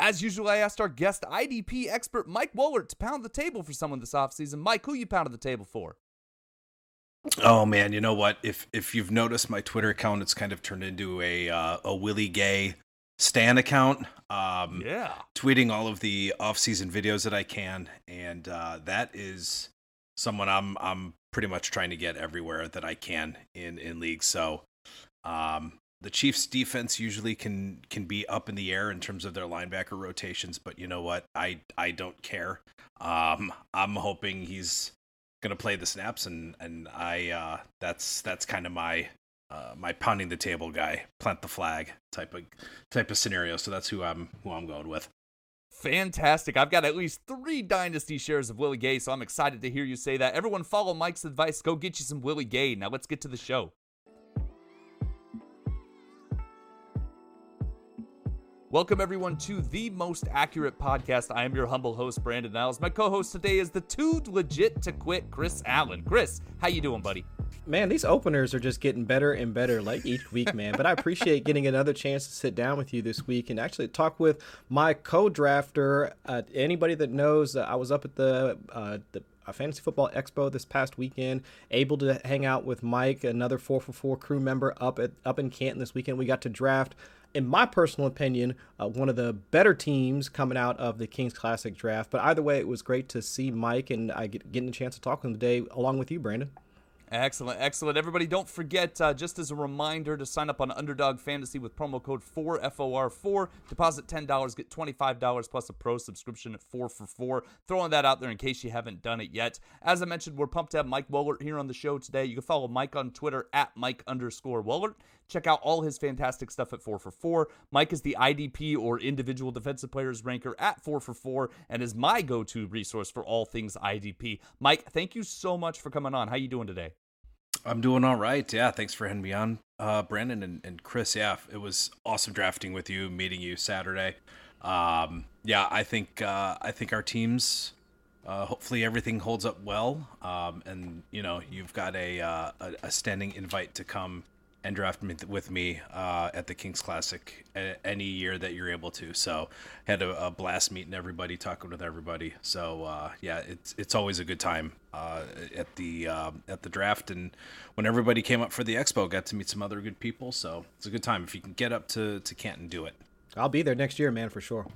as usual, I asked our guest IDP expert Mike Woellert to pound the table for someone this offseason. Mike, who you pounded the table for? Oh man, you know what? If if you've noticed my Twitter account, it's kind of turned into a uh, a Willie Gay Stan account. Um, yeah, tweeting all of the off-season videos that I can, and uh, that is someone I'm I'm pretty much trying to get everywhere that I can in in leagues. So, um, the Chiefs' defense usually can can be up in the air in terms of their linebacker rotations, but you know what? I I don't care. Um, I'm hoping he's gonna play the snaps, and and I uh, that's that's kind of my uh, my pounding the table guy, plant the flag type of type of scenario. So that's who I'm who I'm going with. Fantastic. I've got at least three Dynasty shares of Willie Gay, so I'm excited to hear you say that. Everyone follow Mike's advice. Go get you some Willie Gay. Now let's get to the show. Welcome everyone to the most accurate podcast. I am your humble host Brandon Niles. My co-host today is the too legit to quit Chris Allen. Chris, how you doing, buddy? Man, these openers are just getting better and better like each week, man. But I appreciate getting another chance to sit down with you this week and actually talk with my co-drafter. Uh, anybody that knows, uh, I was up at the uh, the Fantasy Football Expo this past weekend. Able to hang out with Mike, another four for four crew member up at up in Canton this weekend. We got to draft in my personal opinion, uh, one of the better teams coming out of the Kings Classic draft. But either way, it was great to see Mike and I get, getting a chance to talk with him today along with you, Brandon. Excellent, excellent. Everybody, don't forget, uh, just as a reminder, to sign up on Underdog Fantasy with promo code 4FOR4. Deposit $10, get $25 plus a pro subscription at 4 for 4. Throwing that out there in case you haven't done it yet. As I mentioned, we're pumped to have Mike Woellert here on the show today. You can follow Mike on Twitter at Mike underscore Woellert. Check out all his fantastic stuff at 4 for 4. Mike is the IDP or individual defensive players ranker at 4 for 4 and is my go-to resource for all things IDP. Mike, thank you so much for coming on. How are you doing today? I'm doing all right. Yeah, thanks for having me on, uh, Brandon and, and Chris. Yeah, it was awesome drafting with you, meeting you Saturday. Um, yeah, I think uh, I think our teams. Uh, hopefully everything holds up well, um, and you know you've got a, uh, a, a standing invite to come and draft with me uh, at the Kings Classic any year that you're able to. So had a, a blast meeting everybody, talking with everybody. So uh, yeah, it's it's always a good time uh, at the uh, at the draft, and when everybody came up for the expo, got to meet some other good people. So it's a good time if you can get up to to Canton, do it. I'll be there next year, man, for sure.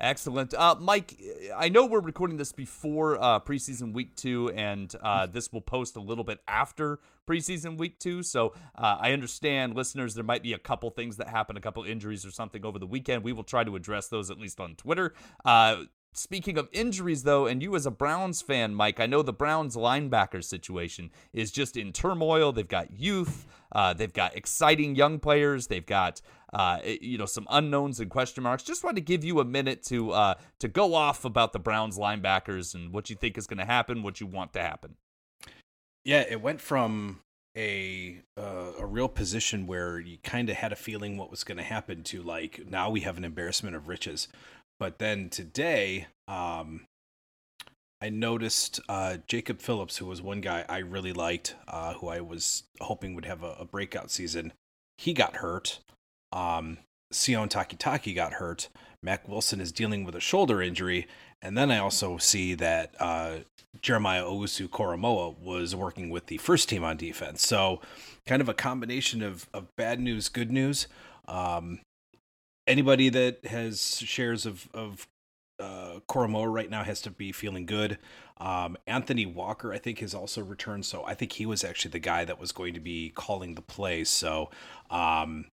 Excellent. Uh, Mike, I know we're recording this before uh, preseason week two, and uh, this will post a little bit after preseason week two. So uh, I understand, listeners, there might be a couple things that happen, a couple injuries or something over the weekend. We will try to address those at least on Twitter. Uh, Speaking of injuries, though, and you as a Browns fan, Mike, I know the Browns linebacker situation is just in turmoil. They've got youth, uh, they've got exciting young players, they've got uh, you know some unknowns and question marks. Just wanted to give you a minute to uh, to go off about the Browns linebackers and what you think is going to happen, what you want to happen. Yeah, it went from a uh, a real position where you kind of had a feeling what was going to happen to like now we have an embarrassment of riches but then today, um, I noticed uh, Jacob Phillips, who was one guy I really liked, uh, who I was hoping would have a, a breakout season. He got hurt. Um, Sione Takitaki got hurt. Mack Wilson is dealing with a shoulder injury. And then I also see that uh, Jeremiah Owusu Koramoah was working with the first team on defense. So, kind of a combination of, of bad news, good news. Um, anybody that has shares of of uh, Koramoah right now has to be feeling good. Um, Anthony Walker, I think, has also returned. So I think he was actually the guy that was going to be calling the play. So um,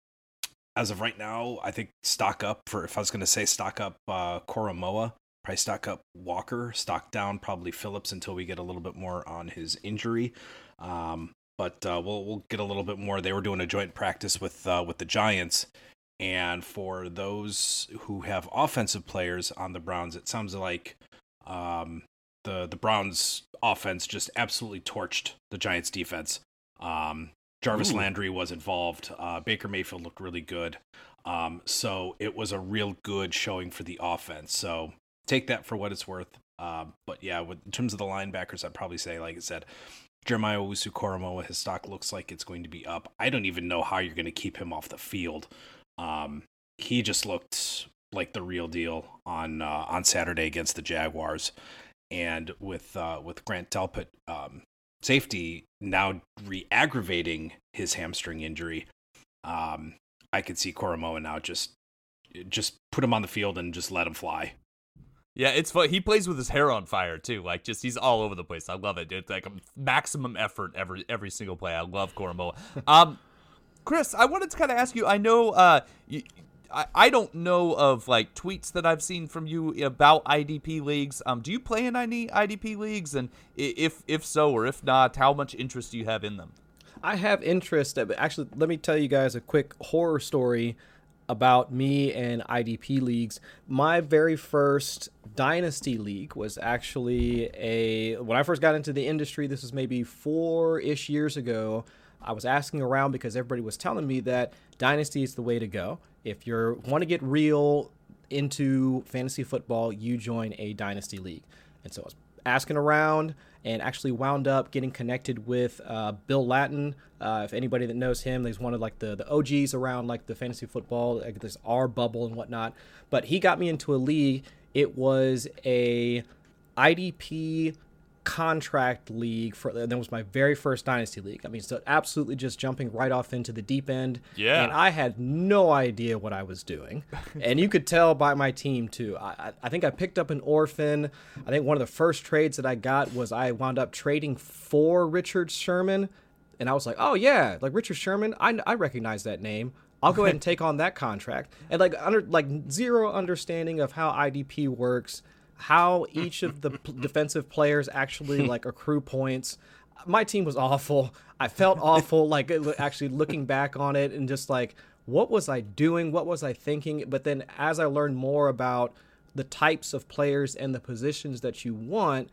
as of right now, I think stock up for, if I was going to say stock up uh, Koramoah, probably stock up Walker, stock down probably Phillips until we get a little bit more on his injury. Um, but uh, we'll we'll get a little bit more. They were doing a joint practice with uh, with the Giants, and for those who have offensive players on the Browns, it sounds like um, the the Browns offense just absolutely torched the Giants defense. Um, Jarvis Ooh. Landry was involved. Uh, Baker Mayfield looked really good. Um, so it was a real good showing for the offense. So take that for what it's worth. Uh, but yeah, with, in terms of the linebackers, I'd probably say, like I said, Jeremiah Owusu Koramoah, his stock looks like it's going to be up. I don't even know how you're going to keep him off the field um, he just looked like the real deal on uh, on Saturday against the Jaguars, and with uh, with Grant Delpit um, safety now re-aggravating his hamstring injury, um, I could see Koramoah now just just put him on the field and just let him fly. Yeah, it's fun. He plays with his hair on fire too. Like just he's all over the place. I love it. It's like a maximum effort every every single play. I love Koramoah. Um, Chris, I wanted to kind of ask you. I know uh, you, I, I don't know of like tweets that I've seen from you about IDP leagues. Um, do you play in any IDP leagues? And if if so or if not, how much interest do you have in them? I have interest. Actually, let me tell you guys a quick horror story about me and IDP leagues. My very first dynasty league was actually a when I first got into the industry. This was maybe four ish years ago. I was asking around because everybody was telling me that dynasty is the way to go. If you want to get real into fantasy football, you join a dynasty league. And so I was asking around and actually wound up getting connected with uh, Bill Latin. Uh, if anybody that knows him, he's one of like the, the OGs around like the fantasy football, like this R bubble and whatnot. But he got me into a league. It was a IDP contract league for that was my very first dynasty league. I mean, so absolutely just jumping right off into the deep end. Yeah. And I had no idea what I was doing. and you could tell by my team too. I, I think I picked up an orphan. I think one of the first trades that I got was I wound up trading for Richard Sherman. And I was like, oh yeah, like Richard Sherman, I, I recognize that name. I'll go ahead and take on that contract. And like under like zero understanding of how IDP works how each of the p- defensive players actually like accrue points. My team was awful. I felt awful, like actually looking back on it and just like, what was I doing? What was I thinking? But then as I learned more about the types of players and the positions that you want,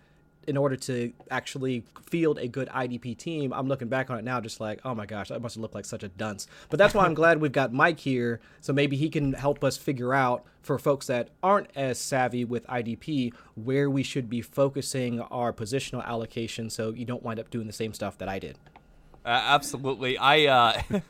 in order to actually field a good IDP team, I'm looking back on it now just like, oh my gosh, I must have looked like such a dunce. But that's why I'm glad we've got Mike here. So maybe he can help us figure out for folks that aren't as savvy with IDP where we should be focusing our positional allocation so you don't wind up doing the same stuff that I did. Uh, absolutely. I, uh,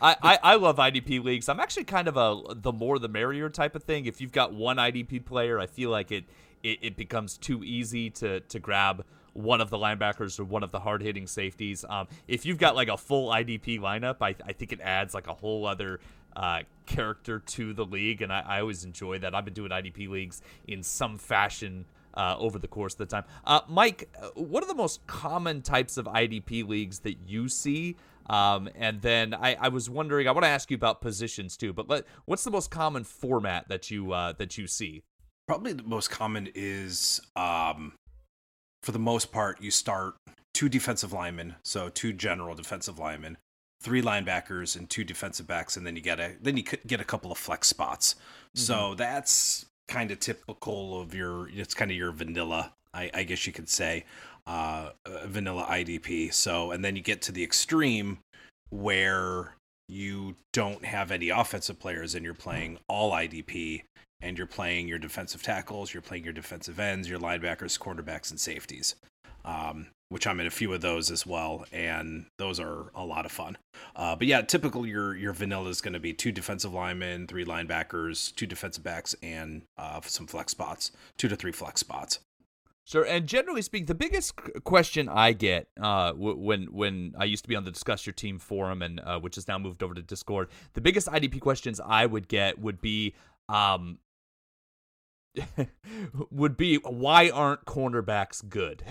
I, I I love IDP leagues. I'm actually kind of a the more the merrier type of thing. If you've got one IDP player, I feel like it it, it becomes too easy to to grab one of the linebackers or one of the hard hitting safeties. Um, if you've got like a full IDP lineup, I, I think it adds like a whole other uh, character to the league, and I, I, always enjoy that. I've been doing IDP leagues in some fashion uh, over the course of the time. Uh, Mike, uh, what are the most common types of IDP leagues that you see? Um, and then I, I, was wondering, I want to ask you about positions too, but let, what's the most common format that you uh, that you see? Probably the most common is, um, for the most part, you start two defensive linemen, so two general defensive linemen, three linebackers, and two defensive backs, and then you get a then you get a couple of flex spots. Mm-hmm. So that's kind of typical of your. It's kind of your vanilla, I, I guess you could say, uh, vanilla IDP. So and then you get to the extreme where you don't have any offensive players and you're playing all IDP and you're playing your defensive tackles, you're playing your defensive ends, your linebackers, cornerbacks, and safeties. Um, which I'm in a few of those as well, and those are a lot of fun. Uh, but yeah, typical your your vanilla is going to be two defensive linemen, three linebackers, two defensive backs, and uh, some flex spots, two to three flex spots. Sure, and generally speaking, the biggest question I get uh, when when I used to be on the Discuss Your Team forum, and uh, which has now moved over to Discord, the biggest IDP questions I would get would be, um, would be why aren't cornerbacks good?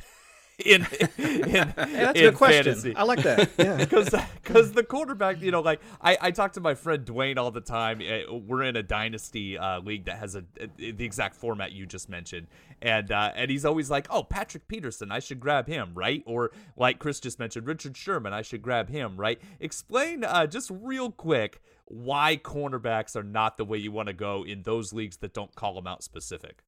in, in, hey, that's in a good fantasy. question. I like that. Yeah, because because the quarterback, you know, like I, I talk to my friend Dwayne all the time. Eh, we're in a dynasty uh, league that has a, a, the exact format you just mentioned, and uh, and he's always like, oh, Patrick Peterson, I should grab him, right? Or like Chris just mentioned, Richard Sherman, I should grab him, right? Explain uh, just real quick why cornerbacks are not the way you want to go in those leagues that don't call them out specific.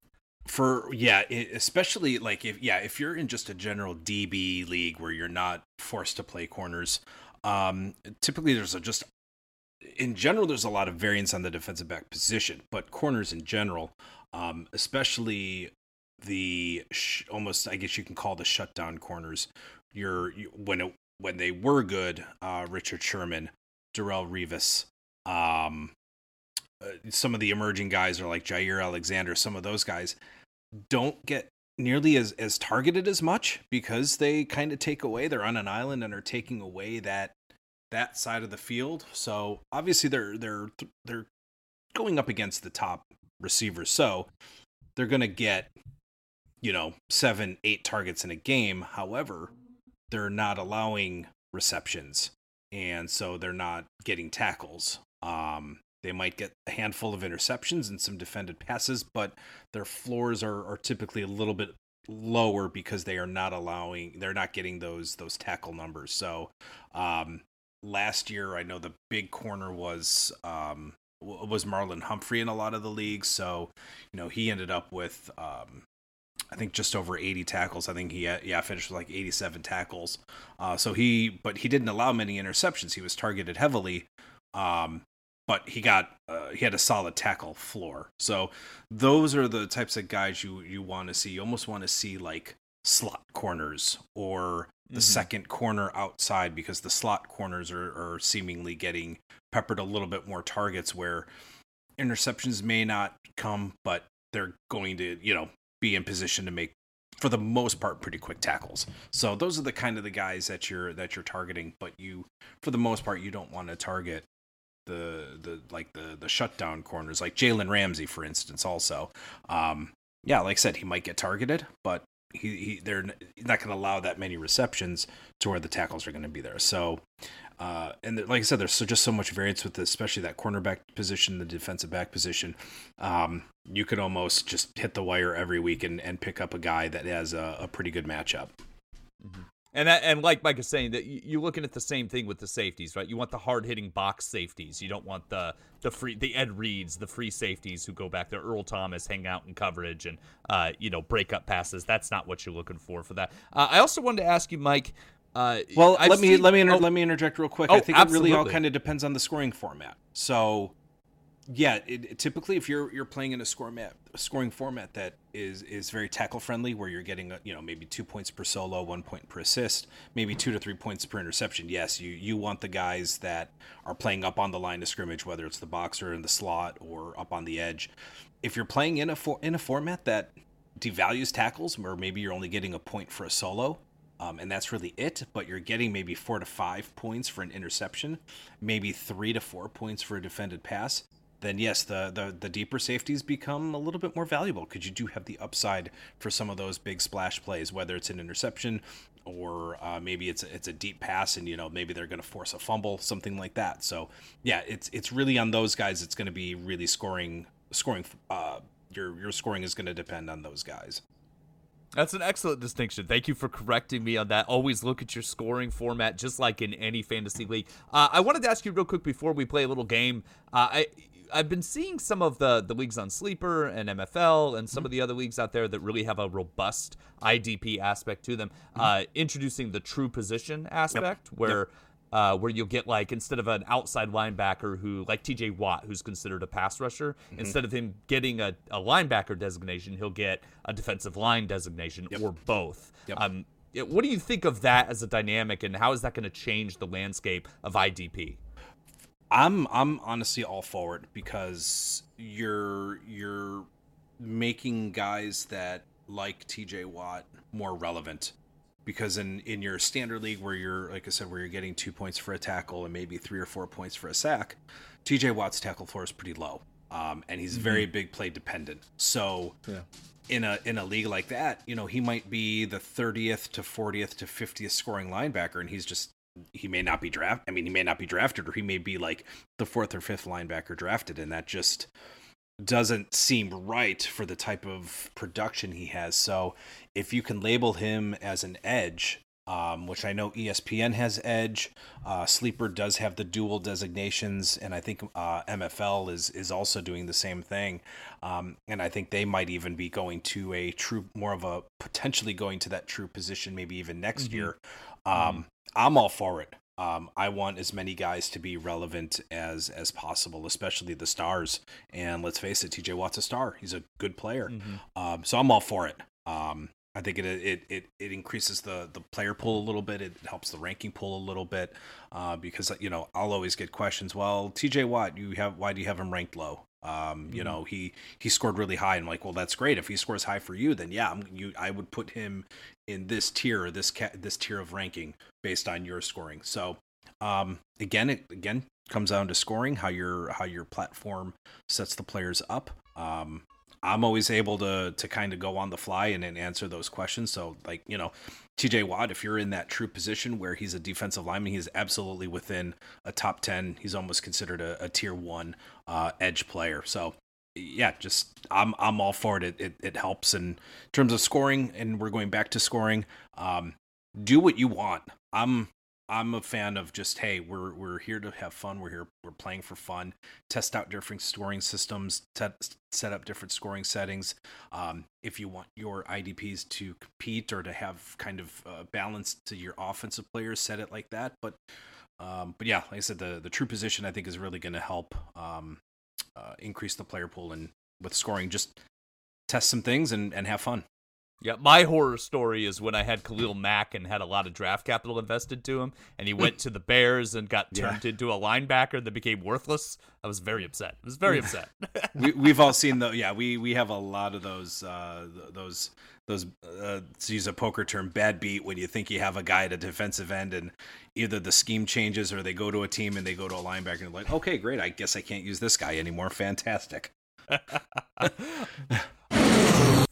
For yeah especially like if yeah if you're in just a general db league where you're not forced to play corners um typically there's a just in general there's a lot of variance on the defensive back position but corners in general um especially the sh- almost i guess you can call the shutdown corners you're you, when it, when they were good uh richard sherman darrelle revis um uh, some of the emerging guys are like Jaire Alexander, some of those guys don't get nearly as as targeted as much because they kind of take away they're on an island and are taking away that that side of the field. So obviously they're they're they're going up against the top receivers. So they're going to get you know, 7 8 targets in a game. However, they're not allowing receptions and so they're not getting tackles. Um they might get a handful of interceptions and some defended passes, but their floors are, are typically a little bit lower because they are not allowing they're not getting those those tackle numbers. So um last year I know the big corner was um was Marlon Humphrey in a lot of the leagues. So, you know, he ended up with um I think just over 80 tackles. I think he had, yeah finished with like 87 tackles. Uh, so he but he didn't allow many interceptions. He was targeted heavily. Um, but he got uh, he had a solid tackle floor. So those are the types of guys you you want to see. You almost want to see like slot corners or the mm-hmm. second corner outside because the slot corners are, are seemingly getting peppered a little bit more targets where interceptions may not come, but they're going to you know be in position to make for the most part pretty quick tackles. So those are the kind of the guys that you're that you're targeting, but you for the most part you don't want to target the the like the the shutdown corners, like Jalen Ramsey, for instance. Also, um, yeah, like I said, he might get targeted, but he, he they're not going to allow that many receptions to where the tackles are going to be there. So, uh, and like I said, there's so, just so much variance with especially that cornerback position, the defensive back position. Um, you could almost just hit the wire every week and, and pick up a guy that has a, a pretty good matchup. Mm-hmm. And that, and like Mike is saying, that you're looking at the same thing with the safeties, right? You want the hard hitting box safeties. You don't want the the free the Ed Reeds, the free safeties who go back there. Earl Thomas hang out in coverage and uh, you know break up passes. That's not what you're looking for for that. Uh, I also wanted to ask you, Mike. Uh, well, I've let me seen, let me inter- oh, let me interject real quick. Oh, I think absolutely. it really all kind of depends on the scoring format. So yeah, it, typically if you're you're playing in a score map, scoring format that is is very tackle friendly, where you're getting you know maybe two points per solo, one point per assist, maybe two to three points per interception. Yes, you you want the guys that are playing up on the line of scrimmage, whether it's the boxer in the slot or up on the edge. If you're playing in a for, in a format that devalues tackles, or maybe you're only getting a point for a solo, um, and that's really it. But you're getting maybe four to five points for an interception, maybe three to four points for a defended pass then yes, the, the the deeper safeties become a little bit more valuable because you do have the upside for some of those big splash plays, whether it's an interception or uh, maybe it's a, it's a deep pass and you know maybe they're going to force a fumble, something like that. So yeah, it's it's really on those guys. It's going to be really scoring scoring. Uh, your your scoring is going to depend on those guys. That's an excellent distinction. Thank you for correcting me on that. Always look at your scoring format, just like in any fantasy league. Uh, I wanted to ask you real quick before we play a little game. Uh, I I've been seeing some of the the leagues on Sleeper and MFL and some mm-hmm. of the other leagues out there that really have a robust IDP aspect to them, mm-hmm. uh, introducing the true position aspect yep. where. Yep. Uh, where you'll get like instead of an outside linebacker who like TJ Watt who's considered a pass rusher mm-hmm. instead of him getting a, a linebacker designation he'll get a defensive line designation yep. or both um, what do you think of that as a dynamic and how is that going to change the landscape of IDP I'm I'm honestly all for it because you're you're making guys that like TJ Watt more relevant. Because in, in your standard league where you're like I said, where you're getting two points for a tackle and maybe three or four points for a sack, TJ Watt's tackle floor is pretty low. Um, and he's mm-hmm. very big play dependent. So yeah. in a in a league like that, you know, he might be the 30th to 40th to 50th scoring linebacker and he's just he may not be draft. I mean, he may not be drafted, or he may be like the fourth or fifth linebacker drafted, and that just doesn't seem right for the type of production he has. So, if you can label him as an edge, um, which I know ESPN has edge, uh, Sleeper does have the dual designations, and I think uh, MFL is is also doing the same thing. Um, and I think they might even be going to a true, more of a potentially going to that true position, maybe even next mm-hmm. year. Um, mm-hmm. I'm all for it. Um, I want as many guys to be relevant as as possible, especially the stars. And let's face it, TJ Watt's a star. He's a good player. Mm-hmm. Um, so I'm all for it. Um, I think it, it it it increases the the player pool a little bit. It helps the ranking pool a little bit uh, because you know I'll always get questions. Well, TJ Watt, you have why do you have him ranked low? Um, you mm-hmm. know, he he scored really high. And I'm like, well, that's great. If he scores high for you, then yeah, I'm, you I would put him in this tier, this ca- this tier of ranking based on your scoring. So um, again, it again comes down to scoring, how your how your platform sets the players up. Um, I'm always able to to kind of go on the fly and, and answer those questions. So like you know, TJ Watt, if you're in that true position where he's a defensive lineman, he's absolutely within a top ten. He's almost considered a, a tier one uh, edge player. So yeah, just I'm I'm all for it. It it, it helps in terms of scoring, and we're going back to scoring. Um, do what you want. I'm I'm a fan of just hey, we're we're here to have fun. We're here we're playing for fun. Test out different scoring systems. Set set up different scoring settings. Um, if you want your IDPs to compete or to have kind of uh, balance to your offensive players, set it like that. But um, but yeah, like I said, the the true position I think is really going to help um, uh, increase the player pool and with scoring. Just test some things and and have fun. Yeah, my horror story is when I had Khalil Mack and had a lot of draft capital invested to him, and he went to the Bears and got turned yeah. into a linebacker that became worthless. I was very upset. I was very upset. we, have all seen the yeah. We we have a lot of those uh, those those uh, to use a poker term, bad beat when you think you have a guy at a defensive end and either the scheme changes or they go to a team and they go to a linebacker and like, okay, great. I guess I can't use this guy anymore. Fantastic.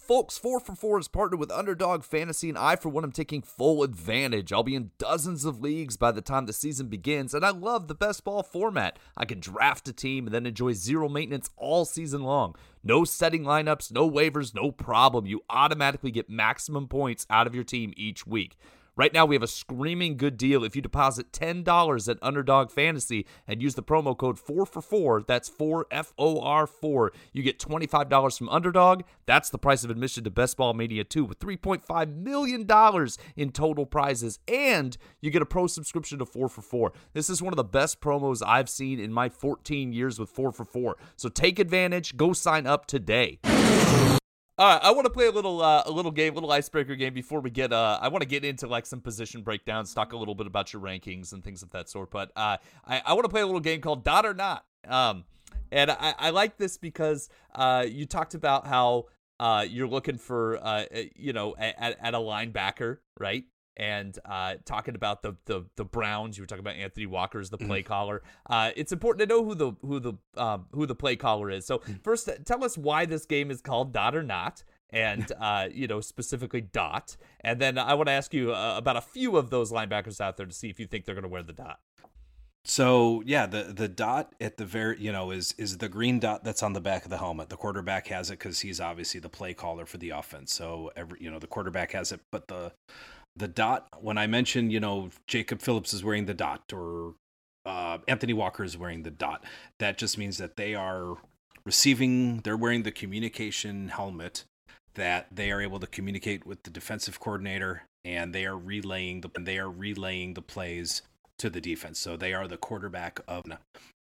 Folks, 4 for 4 is partnered with Underdog Fantasy, and I, for one, am taking full advantage. I'll be in dozens of leagues by the time the season begins, and I love the best ball format. I can draft a team and then enjoy zero maintenance all season long. No setting lineups, no waivers, no problem. You automatically get maximum points out of your team each week. Right now, we have a screaming good deal. If you deposit $10 at Underdog Fantasy and use the promo code 4 for 4, that's 4 F O R 4, you get $25 from Underdog. That's the price of admission to Best Ball Mania 2 with $3.5 million in total prizes. And you get a pro subscription to 4 for 4. This is one of the best promos I've seen in my 14 years with 4 for 4. So take advantage. Go sign up today. All right, I want to play a little uh, a little game, little icebreaker game before we get. Uh, I want to get into like some position breakdowns, talk a little bit about your rankings and things of that sort. But uh, I, I want to play a little game called Dot or Not. Um, and I, I like this because uh, you talked about how uh, you're looking for uh, you know at, at a linebacker, right? And uh, talking about the, the the Browns. You were talking about Anthony Walker as the play mm-hmm. caller. Uh, it's important to know who the who the um, who the play caller is. So mm. first, tell us why this game is called Dot or Not, and uh, you know specifically Dot. And then I want to ask you uh, about a few of those linebackers out there to see if you think they're going to wear the dot. So yeah, the the dot at the very you know is is the green dot that's on the back of the helmet. The quarterback has it because he's obviously the play caller for the offense. So every you know the quarterback has it, but the the dot when i mentioned you know jacob phillips is wearing the dot or uh, anthony walker is wearing the dot that just means that they are receiving they're wearing the communication helmet that they are able to communicate with the defensive coordinator and they are relaying the they are relaying the plays to the defense. So they are the quarterback of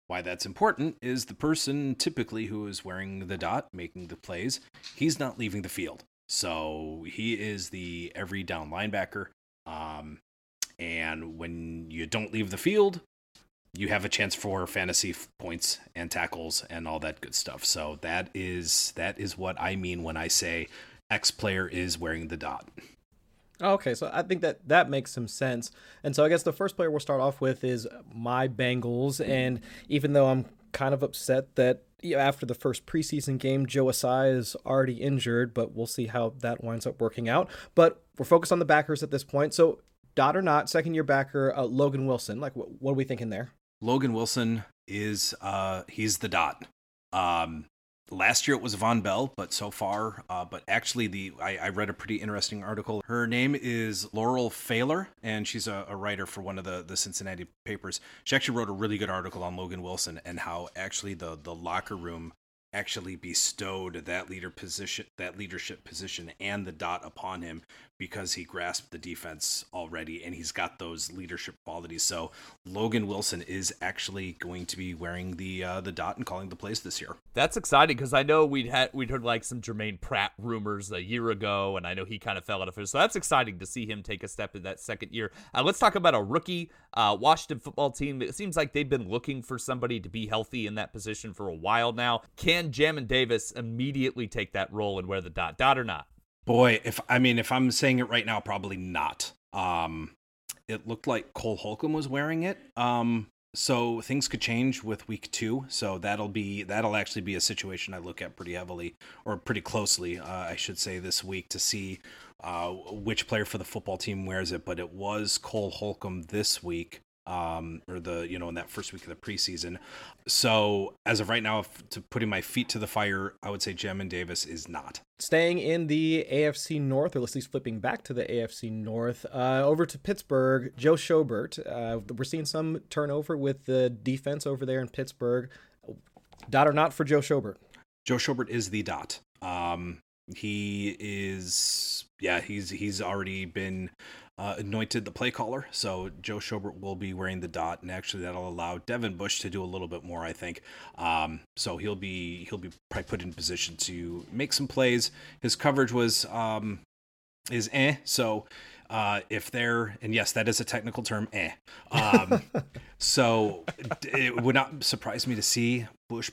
why that's important is the person typically who is wearing the dot making the plays he's not leaving the field so he is the every down linebacker. Um, and when you don't leave the field, you have a chance for fantasy points and tackles and all that good stuff. So that is that is what I mean when I say X player is wearing the dot. Okay, so I think that that makes some sense. And so I guess the first player we'll start off with is my Bengals. And even though I'm kind of upset that after the first preseason game, Joe Ossai is already injured, but we'll see how that winds up working out. But we're focused on the backers at this point. So, dot or not, second year backer uh, Logan Wilson. Like, what, what are we thinking there? Logan Wilson is uh he's the dot. Um, last year it was Vonn Bell, but so far, uh, but actually the I, I, read a pretty interesting article. Her name is Laurel Pfahler, and she's a, a, writer for one of the the Cincinnati papers. She actually wrote a really good article on Logan Wilson and how actually the the locker room actually bestowed that leader position, that leadership position, and the dot upon him because he grasped the defense already and he's got those leadership qualities. So Logan Wilson is actually going to be wearing the uh, the dot and calling the plays this year. That's exciting because I know we'd had we'd heard like some Germaine Pratt rumors a year ago, and I know he kind of fell out of it. So that's exciting to see him take a step in that second year. Uh, let's talk about a rookie uh, Washington football team. It seems like they've been looking for somebody to be healthy in that position for a while now. Can Jamin Davis immediately take that role and wear the dot? Dot or not? Boy, if I mean, if I'm saying it right now, probably not. Um, it looked like Cole Holcomb was wearing it. Um, so things could change with week two. So that'll be that'll actually be a situation I look at pretty heavily or pretty closely, uh, I should say, this week to see uh, which player for the football team wears it. But it was Cole Holcomb this week um, or the you know in that first week of the preseason. So as of right now, if, to putting my feet to the fire, I would say Jamin Davis is not staying in the AFC North, or at least flipping back to the AFC North. Uh, over to Pittsburgh, Joe Schobert. Uh, we're seeing some turnover with the defense over there in Pittsburgh. Dot or not for Joe Schobert? Joe Schobert is the dot. Um, he is, yeah, he's he's already been uh, anointed the play caller. So Joe Schobert will be wearing the dot, and actually that'll allow Devin Bush to do a little bit more, I think. Um, so he'll be he'll be probably put in position to make some plays. His coverage was um, is eh. So uh, if they're and yes, that is a technical term, eh. Um, so it would not surprise me to see Bush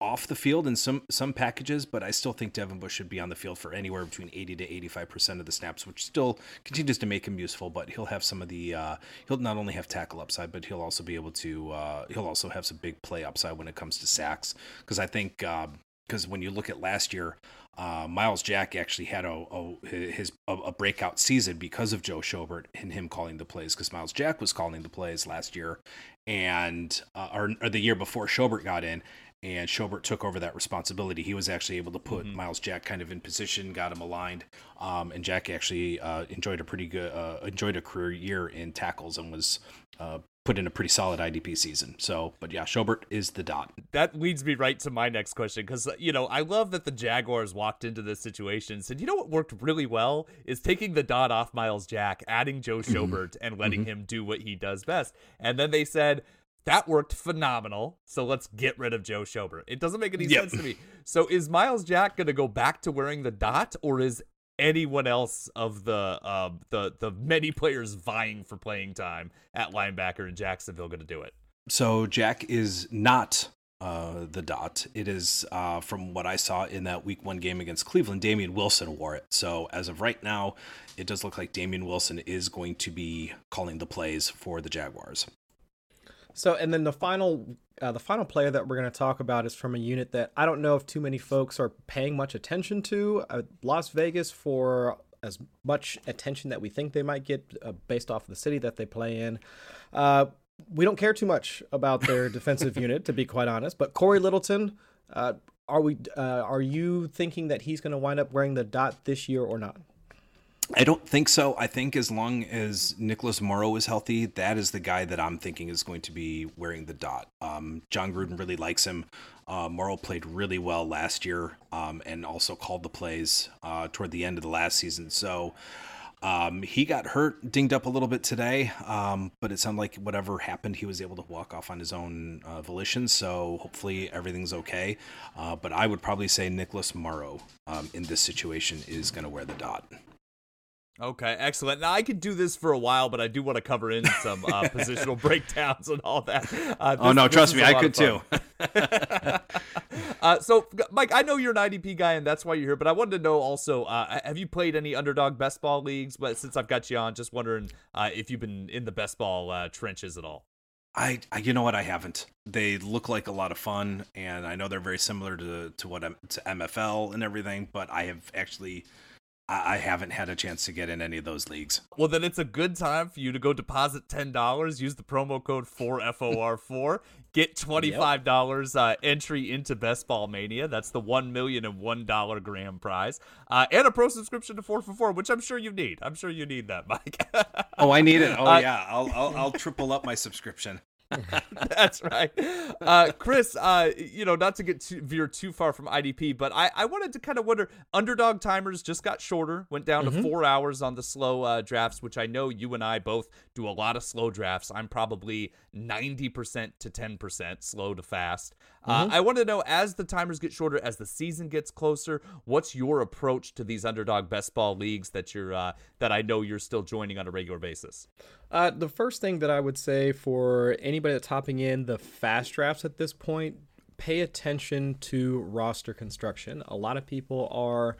off the field in some some packages, but I still think Devin Bush should be on the field for anywhere between 80 to 85 percent of the snaps, which still continues to make him useful. But he'll have some of the uh, he'll not only have tackle upside, but he'll also be able to uh, he'll also have some big play upside when it comes to sacks. Because I think because um, when you look at last year, uh, Myles Jack actually had a, a his a, a, breakout season because of Joe Schobert and him calling the plays. Because Myles Jack was calling the plays last year, and uh, or, or, the year before Schobert got in, and Schobert took over that responsibility. He was actually able to put mm-hmm. Myles Jack kind of in position, got him aligned, um, and Jack actually uh, enjoyed a pretty good, uh, enjoyed a career year in tackles and was uh, put in a pretty solid IDP season. So, but yeah, Schobert is the dot. That leads me right to my next question because you know I love that the Jaguars walked into this situation and said, you know what worked really well is taking the dot off Myles Jack, adding Joe mm-hmm. Schobert, mm-hmm. and letting mm-hmm. him do what he does best, and then they said that worked phenomenal. So let's get rid of Joe Schobert. It doesn't make any yep. sense to me. So is Myles Jack going to go back to wearing the dot, or is anyone else of the uh, the the many players vying for playing time at linebacker in Jacksonville going to do it? So Jack is not uh, the dot. It is uh, from what I saw in that Week One game against Cleveland. Damien Wilson wore it. So as of right now, it does look like Damien Wilson is going to be calling the plays for the Jaguars. So, and then the final, uh, the final player that we're going to talk about is from a unit that I don't know if too many folks are paying much attention to. Uh, Las Vegas for as much attention that we think they might get uh, based off of the city that they play in. Uh, we don't care too much about their defensive unit, to be quite honest. But Cory Littleton, uh, are we? Uh, are you thinking that he's going to wind up wearing the dot this year or not? I don't think so. I think as long as Nicholas Morrow is healthy, that is the guy that I'm thinking is going to be wearing the dot. Um, Jon Gruden really likes him. Uh, Morrow played really well last year um, and also called the plays uh, toward the end of the last season. So um, he got hurt, dinged up a little bit today, um, but it sounded like whatever happened, he was able to walk off on his own uh, volition. So hopefully everything's okay. Uh, but I would probably say Nicholas Morrow um, in this situation is going to wear the dot. Okay, excellent. Now I could do this for a while, but I do want to cover in some uh, positional breakdowns and all that. Uh, this, oh no, trust me, I could too. uh, so, Mike, I know you're an IDP guy, and that's why you're here. But I wanted to know also, uh, have you played any underdog best ball leagues? But since I've got you on, just wondering uh, if you've been in the best ball uh, trenches at all. I, I, you know what, I haven't. They look like a lot of fun, and I know they're very similar to to what to MFL and everything. But I have actually I haven't had a chance to get in any of those leagues. Well, then it's a good time for you to go deposit ten dollars. Use the promo code four F O R four. Get twenty five dollars uh, entry into Best Ball Mania. That's the one million and one dollar grand prize, uh, and a pro subscription to four for four, which I'm sure you need. I'm sure you need that, Mike. oh, I need it. Oh uh, yeah, I'll, I'll I'll triple up my subscription. That's right. Uh, Chris, uh, you know, not to get too, veer too far from IDP, but I, I wanted to kind of wonder underdog timers just got shorter, went down mm-hmm. to four hours on the slow uh, drafts, which I know you and I both do a lot of slow drafts. I'm probably 90% to 10% slow to fast. Uh, mm-hmm. I want to know as the timers get shorter, as the season gets closer, what's your approach to these underdog best ball leagues that you're uh, that I know you're still joining on a regular basis? Uh, the first thing that I would say for anybody that's hopping in the fast drafts at this point, pay attention to roster construction. A lot of people are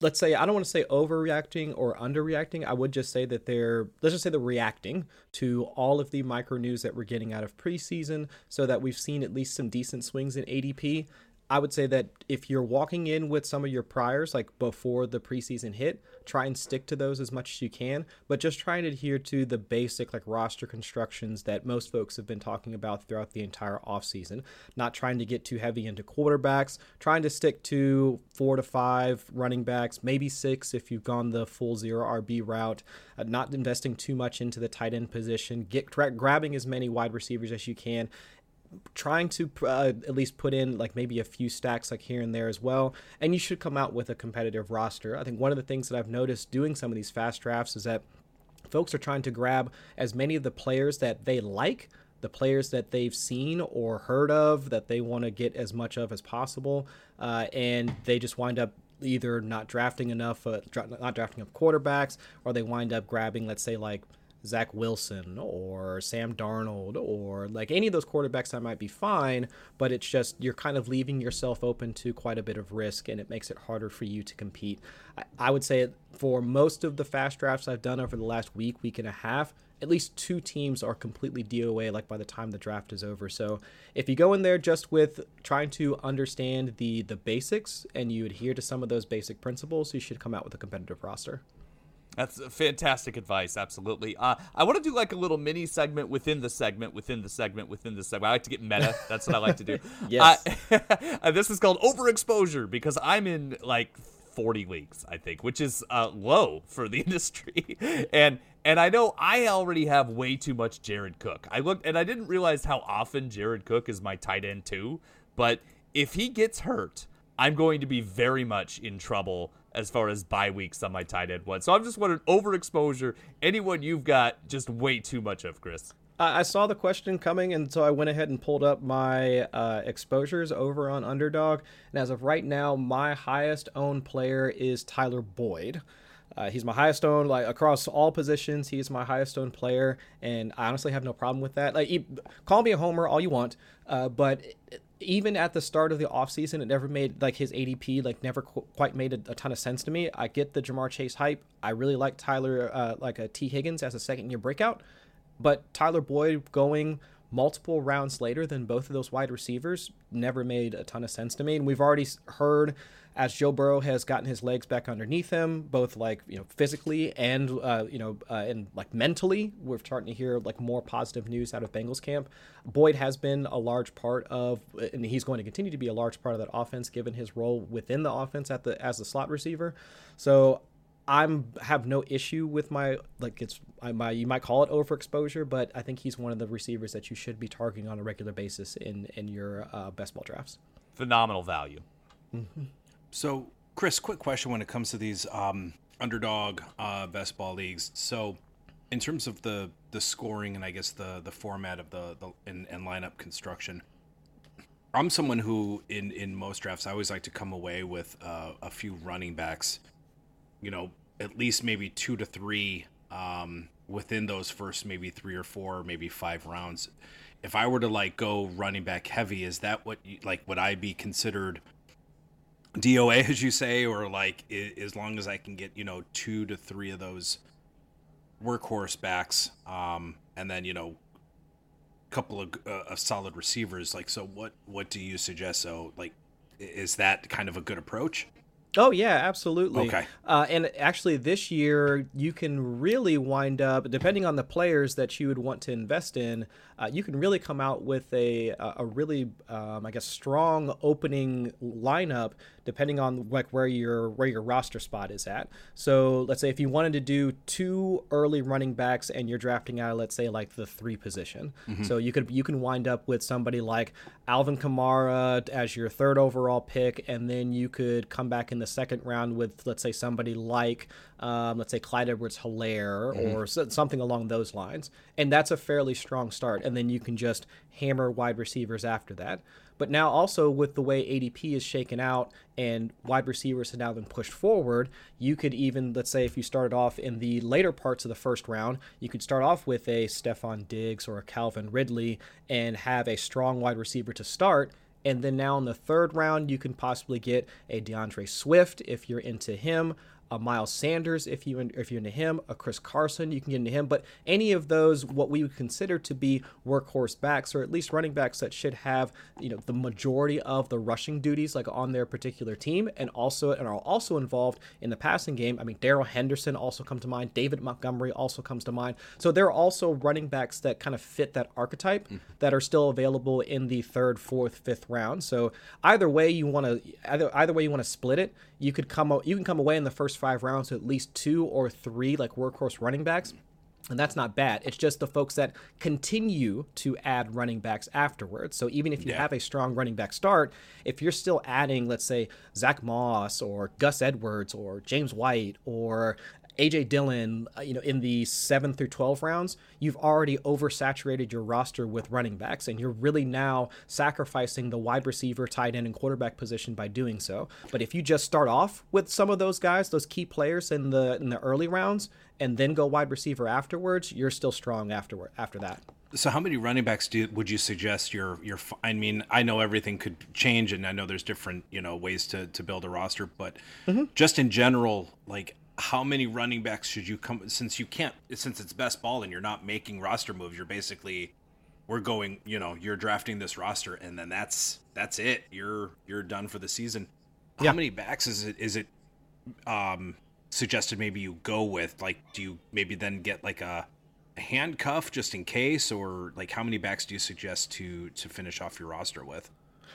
let's say I don't want to say overreacting or underreacting. I would just say that they're let's just say they're reacting to all of the micro news that we're getting out of preseason, so that we've seen at least some decent swings in ADP. I would say that if you're walking in with some of your priors, like before the preseason hit, try and stick to those as much as you can, but just try and adhere to the basic like roster constructions that most folks have been talking about throughout the entire offseason. Not trying to get too heavy into quarterbacks, trying to stick to four to five running backs, maybe six if you've gone the full zero RB route, uh, not investing too much into the tight end position, get grabbing as many wide receivers as you can trying to uh, at least put in like maybe a few stacks like here and there as well. And you should come out with a competitive roster. I think one of the things that i've noticed doing some of these fast drafts is that folks are trying to grab as many of the players that they like the players that they've seen or heard of that they want to get as much of as possible uh, and they just wind up either not drafting enough uh, not drafting enough quarterbacks or they wind up grabbing let's say like Zach Wilson or Sam Darnold or like any of those quarterbacks that might be fine, but it's just you're kind of leaving yourself open to quite a bit of risk and it makes it harder for you to compete. I, I would say for most of the fast drafts I've done over the last week, week and a half, at least two teams are completely DOA like by the time the draft is over. So if you go in there just with trying to understand the the basics and you adhere to some of those basic principles, you should come out with a competitive roster. That's fantastic advice. Absolutely. Uh, I want to do like a little mini segment within the segment, within the segment, within the segment. I like to get meta. That's what I like to do. yes. Uh, this is called overexposure because I'm in like 40 leagues, I think, which is uh, low for the industry. and and I know I already have way too much Jared Cook. I looked and I didn't realize how often Jared Cook is my tight end too. But if he gets hurt, I'm going to be very much in trouble as far as bye weeks on my tight end one. So I'm just wondering overexposure. Anyone you've got just way too much of, Chris? I saw the question coming, and so I went ahead and pulled up my uh, exposures over on Underdog. And as of right now, my highest owned player is Tyler Boyd. Uh, he's my highest owned, like across all positions. He's my highest owned player, and I honestly have no problem with that. Like, he, call me a homer all you want, uh, but even at the start of the offseason, it never made like his ADP like never qu- quite made a, a, ton of sense to me. I get the Ja'Marr Chase hype. I really like Tyler uh, like a Tee Higgins as a second year breakout, but Tyler Boyd going multiple rounds later than both of those wide receivers never made a ton of sense to me. And we've already heard as Joe Burrow has gotten his legs back underneath him, both like you know physically and uh, you know uh, and like mentally, we're starting to hear like more positive news out of Bengals camp. Boyd has been a large part of, and he's going to continue to be a large part of that offense, given his role within the offense at the as the slot receiver. So I'm have no issue with my like it's my you might call it overexposure, but I think he's one of the receivers that you should be targeting on a regular basis in in your uh, best ball drafts. Phenomenal value. Mm-hmm. So, Chris, quick question when it comes to these um, underdog uh, best ball leagues. So, in terms of the the scoring and I guess the the format of the the and, and lineup construction, I'm someone who in in most drafts I always like to come away with uh, a few running backs. You know, at least maybe two to three um, within those first maybe three or four, maybe five rounds. If I were to like go running back heavy, is that what you, like would I be considered DOA, as you say, or like as long as I can get you know two to three of those workhorse backs, um, and then you know a couple of, uh, of solid receivers. Like, so what what do you suggest? So, like, is that kind of a good approach? Oh yeah, absolutely. Okay. Uh, and actually, this year you can really wind up, depending on the players that you would want to invest in, uh, you can really come out with a a really, um, I guess, strong opening lineup, depending on like where your where your roster spot is at. So let's say if you wanted to do two early running backs and you're drafting out, let's say like the three position, mm-hmm. so you could you can wind up with somebody like Alvin Kamara as your third overall pick, and then you could come back in the second round with let's say somebody like um, let's say Clyde Edwards Helaire mm-hmm. or something along those lines. And that's a fairly strong start. And then you can just hammer wide receivers after that. But now, also with the way ADP is shaken out and wide receivers have now been pushed forward, you could even, let's say, if you started off in the later parts of the first round, you could start off with a Stefon Diggs or a Calvin Ridley and have a strong wide receiver to start. And then now in the third round, you can possibly get a D'Andre Swift if you're into him, a Miles Sanders if you if you're into him, a Chris Carson you can get into him, but any of those what we would consider to be workhorse backs or at least running backs that should have you know the majority of the rushing duties like on their particular team and also and are also involved in the passing game. I mean Darrell Henderson also come to mind, David Montgomery also comes to mind. So there are also running backs that kind of fit that archetype mm. that are still available in the third, fourth, fifth round. So either way you want to either either way you want to split it, you could come you can come away in the first five rounds with at least two or three like workhorse running backs. And that's not bad. It's just the folks that continue to add running backs afterwards. So even if you yeah. have a strong running back start, if you're still adding, let's say, Zach Moss or Gus Edwards or James White or AJ Dillon, uh, you know, in the 7 through 12 rounds, you've already oversaturated your roster with running backs and you're really now sacrificing the wide receiver, tight end and quarterback position by doing so. But if you just start off with some of those guys, those key players in the in the early rounds and then go wide receiver afterwards, you're still strong afterward after that. So, how many running backs do would you suggest you're you're? I mean, I know everything could change, and I know there's different you know ways to to build a roster, but mm-hmm. just in general, like how many running backs should you come since you can't since it's best ball and you're not making roster moves you're basically we're going you know you're drafting this roster and then that's that's it. You're you're done for the season. Yeah. how many backs is it is it um suggested maybe you go with? Like do you maybe then get like a, a handcuff just in case? Or like how many backs do you suggest to to finish off your roster with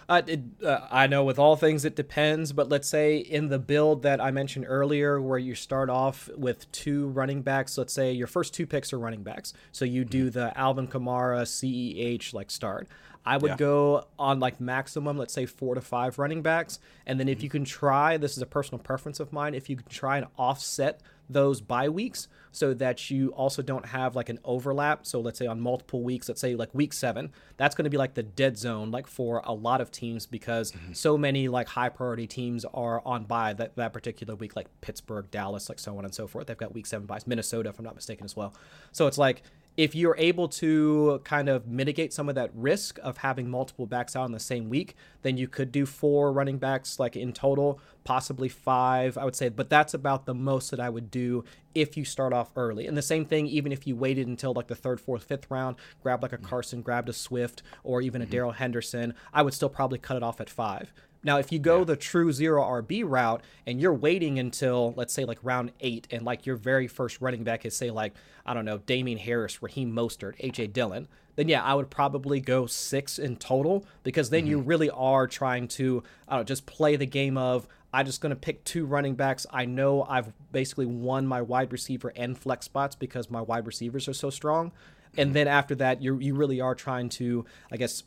uh, it, uh, I know with all things it depends, but let's say in the build that I mentioned earlier, where you start off with two running backs, let's say your first two picks are running backs. So you do mm-hmm. the Alvin Kamara CEH like start. I would yeah. go on like maximum, let's say four to five running backs. And then if mm-hmm. you can try, this is a personal preference of mine, if you can try and offset those bye weeks so that you also don't have like an overlap. So let's say on multiple weeks, let's say like week seven, that's going to be like the dead zone, like for a lot of teams because mm-hmm. so many like high priority teams are on bye that, that particular week, like Pittsburgh, Dallas, like so on and so forth. They've got week seven byes, Minnesota, if I'm not mistaken, as well. So it's like if you're able to kind of mitigate some of that risk of having multiple backs out in the same week, then you could do four running backs like in total, possibly five, I would say. But that's about the most that I would do if you start off early. And the same thing, even if you waited until like the third, fourth, fifth round, grab like a Carson, grabbed a Swift, or even a mm-hmm. Darrell Henderson, I would still probably cut it off at five now, if you go yeah. the true zero RB route and you're waiting until, let's say, like round eight, and like your very first running back is, say, like, I don't know, Damien Harris, Raheem Mostert, AJ Dillon, then yeah, I would probably go six in total because then mm-hmm. you really are trying to, I don't know, just play the game of, I'm just going to pick two running backs. I know I've basically won my wide receiver and flex spots because my wide receivers are so strong. And mm-hmm. then after that, you you really are trying to, I guess,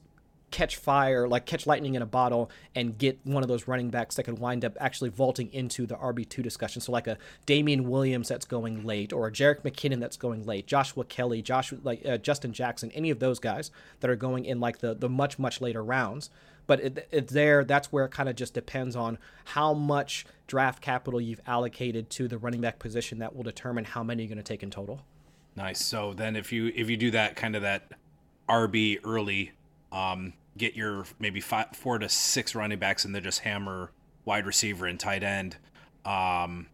catch fire, like catch lightning in a bottle, and get one of those running backs that could wind up actually vaulting into the RB2 discussion. So, like a Damien Williams that's going late, or a Jerick McKinnon that's going late, Joshua Kelley, Joshua, like uh, Justin Jackson, any of those guys that are going in like the, the much, much later rounds. But it, it there, that's where it kind of just depends on how much draft capital you've allocated to the running back position that will determine how many you're going to take in total. Nice. So then, if you if you do that kind of that RB early um, get your maybe five, four to six running backs and then just hammer wide receiver and tight end. Um,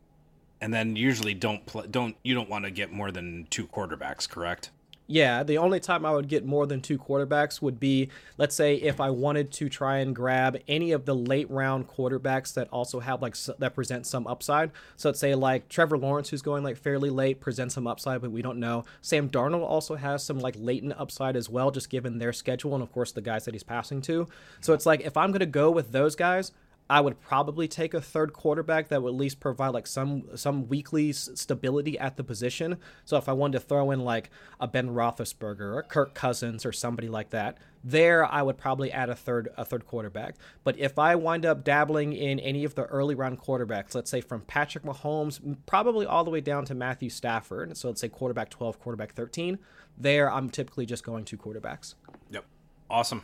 and then usually don't play, don't you don't want to get more than two quarterbacks, correct? Yeah, the only time I would get more than two quarterbacks would be, let's say, if I wanted to try and grab any of the late round quarterbacks that also have like that present some upside. So let's say like Trevor Lawrence, who's going like fairly late, presents some upside, but we don't know. Sam Darnold also has some like latent upside as well, just given their schedule and of course the guys that he's passing to. So it's like if I'm gonna go with those guys, I would probably take a third quarterback that would at least provide like some some weekly stability at the position. So if I wanted to throw in like a Ben Roethlisberger or Kirk Cousins or somebody like that, there I would probably add a third a third quarterback. But if I wind up dabbling in any of the early round quarterbacks, let's say from Patrick Mahomes probably all the way down to Matthew Stafford, so let's say quarterback 12, quarterback 13, there I'm typically just going two quarterbacks. Yep. Awesome.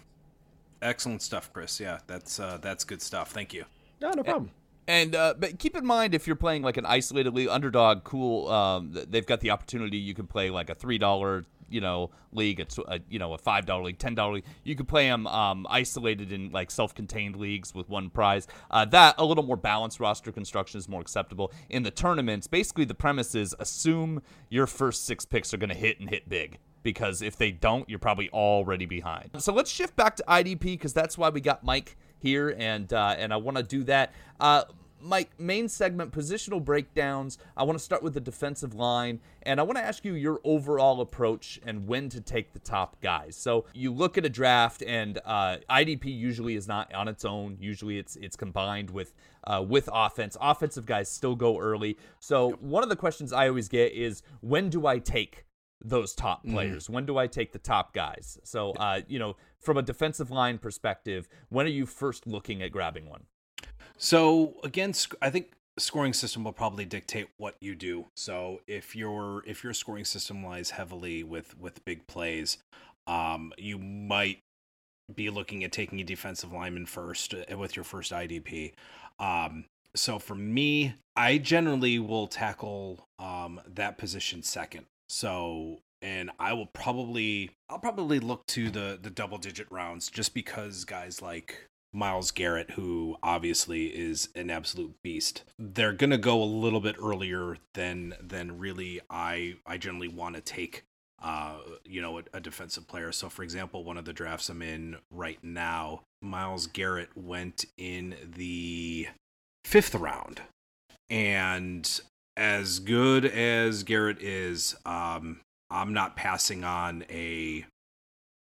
Excellent stuff, Chris. Yeah, that's uh, that's good stuff. Thank you. No, no problem. And uh, but keep in mind if you're playing like an isolated league, underdog, cool. Um, they've got the opportunity. You can play like a three dollar, you know, league. It's a, you know a five dollar league, ten dollar league. You can play them um, isolated in like self-contained leagues with one prize. Uh, that a little more balanced roster construction is more acceptable in the tournaments. Basically, the premise is assume your first six picks are going to hit and hit big because if they don't, you're probably already behind. So let's shift back to IDP because that's why we got Mike here, and uh, and I want to do that. Uh, Mike, main segment positional breakdowns. I want to start with the defensive line, and I want to ask you your overall approach and when to take the top guys. So you look at a draft, and uh, IDP usually is not on its own. Usually, it's it's combined with uh, with offense. Offensive guys still go early. So one of the questions I always get is when do I take those top mm-hmm. players? Mm-hmm. When do I take the top guys? So, uh, you know, from a defensive line perspective, when are you first looking at grabbing one? So, again, I think scoring system will probably dictate what you do. So, if your if your scoring system lies heavily with with big plays, um, you might be looking at taking a defensive lineman first uh, with your first IDP. Um, so for me, I generally will tackle um, that position second. So, and I will probably I'll probably look to the the double digit rounds just because guys like Myles Garrett, who obviously is an absolute beast, they're gonna go a little bit earlier than than really I I generally want to take uh, you know, a, a, defensive player. So, for example, one of the drafts I'm in right now, Myles Garrett went in the fifth round, and as good as Garrett is, um, I'm not passing on a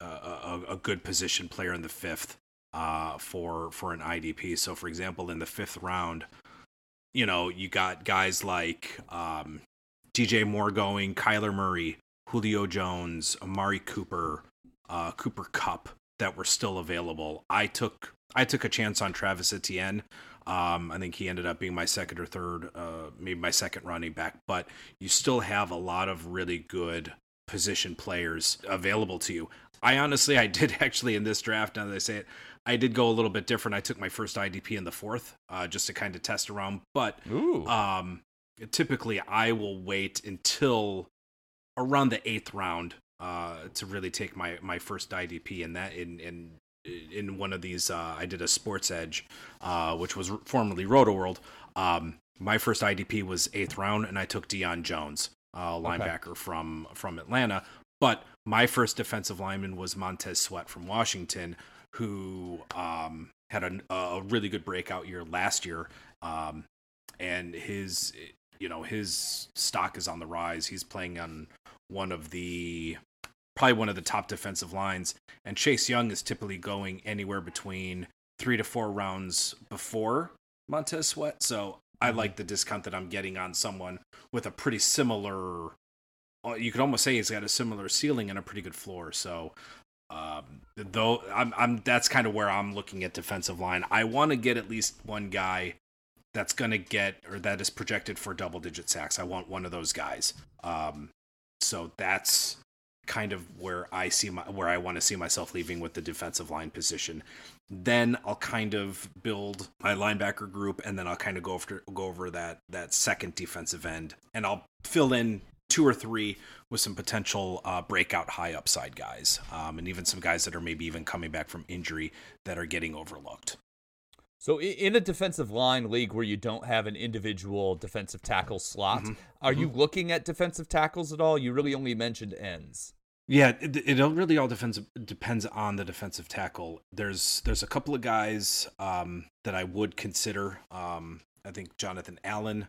a, a good position player in the fifth uh, for for an IDP. So, for example, in the fifth round, you know, you got guys like um, DJ Moore going, Kyler Murray, Julio Jones, Amari Cooper, uh, Cooper Kupp that were still available. I took I took a chance on Travis Etienne um, I think he ended up being my second or third, uh, maybe my second running back. But you still have a lot of really good position players available to you. I honestly, I did actually in this draft. Now that I say it, I did go a little bit different. I took my first IDP in the fourth, uh, just to kind of test around. But um, typically, I will wait until around the eighth round uh, to really take my my first IDP, and that in in in one of these. Uh, I did a Sports Edge, uh, which was formerly Rotoworld. Um, my first IDP was eighth round, and I took Deion Jones, uh, linebacker okay. from from Atlanta. But my first defensive lineman was Montez Sweat from Washington, who um, had a, a, really good breakout year last year, um, and his you know his stock is on the rise. He's playing on one of the probably one of the top defensive lines. And Chase Young is typically going anywhere between three to four rounds before Montez Sweat. So I mm-hmm. like the discount that I'm getting on someone with a pretty similar. Uh, you could almost say he's got a similar ceiling and a pretty good floor. So, um, though I'm, I'm that's kind of where I'm looking at defensive line. I want to get at least one guy that's going to get or that is projected for double digit sacks. I want one of those guys. Um, so that's kind of where I see my where I want to see myself leaving with the defensive line position. Then I'll kind of build my linebacker group, and then I'll kind of go over go over that that second defensive end, and I'll fill in two or three with some potential uh, breakout high upside guys, um, and even some guys that are maybe even coming back from injury that are getting overlooked. So in a defensive line league where you don't have an individual defensive tackle slot, mm-hmm. are mm-hmm. you looking at defensive tackles at all? You really only mentioned ends. Yeah, it, it really all depends depends on the defensive tackle. There's there's a couple of guys um, that I would consider. Um, I think Jonathan Allen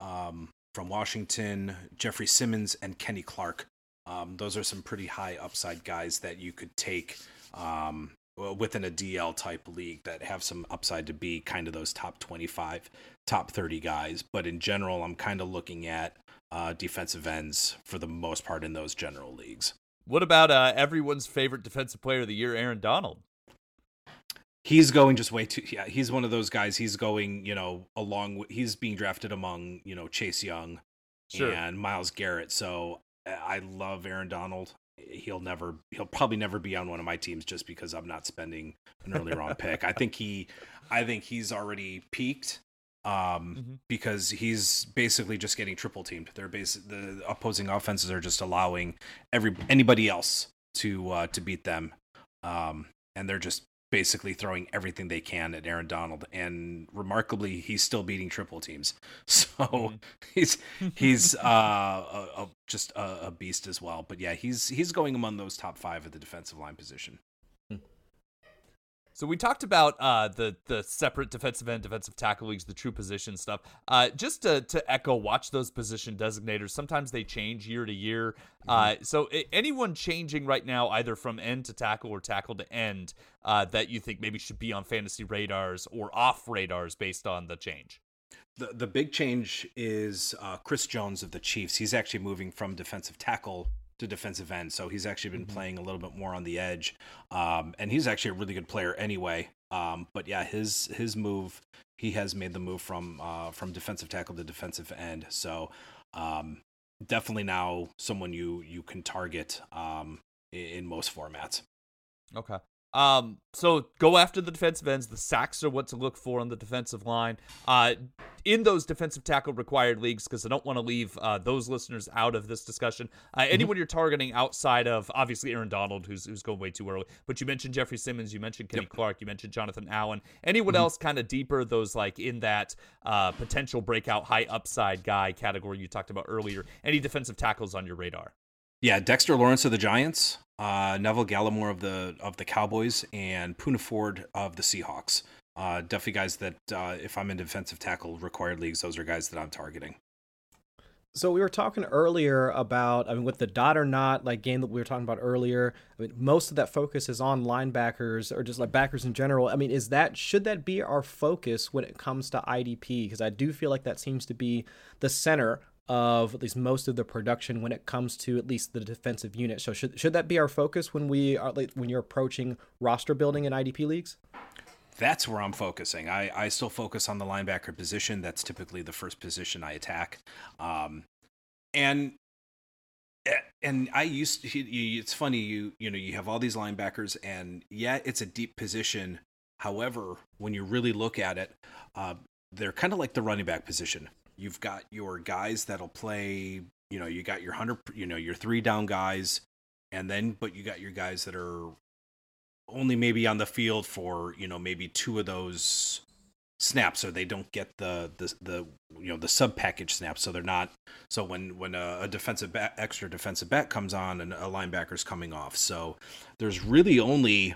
um, from Washington, Jeffrey Simmons, and Kenny Clark. Um, those are some pretty high upside guys that you could take um, within a DL type league that have some upside to be kind of those top 25, top 30 guys. But in general, I'm kind of looking at uh, defensive ends for the most part in those general leagues. What about uh, everyone's favorite defensive player of the year, Aaron Donald? He's going just way too. Yeah, he's one of those guys. He's going, you know, along. He's being drafted among, you know, Chase Young sure. and Myles Garrett. So I love Aaron Donald. He'll never, he'll probably never be on one of my teams just because I'm not spending an early round pick. I think he, I think he's already peaked um, mm-hmm. because he's basically just getting triple teamed. They're basic, the opposing offenses are just allowing every anybody else to uh, to beat them, um, and they're just basically throwing everything they can at Aaron Donald, and remarkably, he's still beating triple teams. So mm-hmm. he's he's uh, a, a, just a, a, beast as well. But yeah, he's he's going among those top five at the defensive line position. So we talked about uh, the the separate defensive end, defensive tackle leagues, the true position stuff. Uh, just to, to echo, watch those position designators. Sometimes they change year to year. Mm-hmm. Uh, so anyone changing right now, either from end to tackle or tackle to end, uh, that you think maybe should be on fantasy radars or off radars based on the change. The the big change is uh, Chris Jones of the Chiefs. He's actually moving from defensive tackle to defensive end. So he's actually been mm-hmm. playing a little bit more on the edge, um, and he's actually a really good player anyway. Um, but yeah, his his move, he has made the move from uh, from defensive tackle to defensive end. So um, definitely now someone you you can target um, in, in most formats. Okay. Um, so go after the defensive ends. The sacks are what to look for on the defensive line. Uh, in those defensive tackle required leagues, because I don't want to leave uh, those listeners out of this discussion. Uh, mm-hmm. Anyone you're targeting outside of obviously Aaron Donald, who's who's going way too early, but you mentioned Jeffrey Simmons, you mentioned Kenny yep. Clark, you mentioned Jonathan Allen. Anyone mm-hmm. else kind of deeper? Those like in that uh, potential breakout high upside guy category you talked about earlier. Any defensive tackles on your radar? Yeah, Dexter Lawrence of the Giants, uh, Neville Gallimore of the of the Cowboys, and Poona Ford of the Seahawks. Uh, definitely guys that uh, if I'm in defensive tackle required leagues, those are guys that I'm targeting. So we were talking earlier about, I mean, with the dot or not, like game that we were talking about earlier. I mean, most of that focus is on linebackers or just like backers in general. I mean, is that should that be our focus when it comes to IDP? Because I do feel like that seems to be the center of at least most of the production when it comes to at least the defensive unit. So should should that be our focus when we are when you're approaching roster building in IDP leagues? That's where I'm focusing. I, I still focus on the linebacker position. That's typically the first position I attack. Um, and and I used to, it's funny you you know you have all these linebackers and yeah it's a deep position. However, when you really look at it, uh, they're kind of like the running back position You've got your guys that'll play, you know, you got your 100, you know, your three down guys, and then, but you got your guys that are only maybe on the field for, you know, maybe two of those snaps or they don't get the the the you know the sub package snaps so they're not so when when a, a defensive back extra defensive back comes on and a linebacker's coming off so there's really only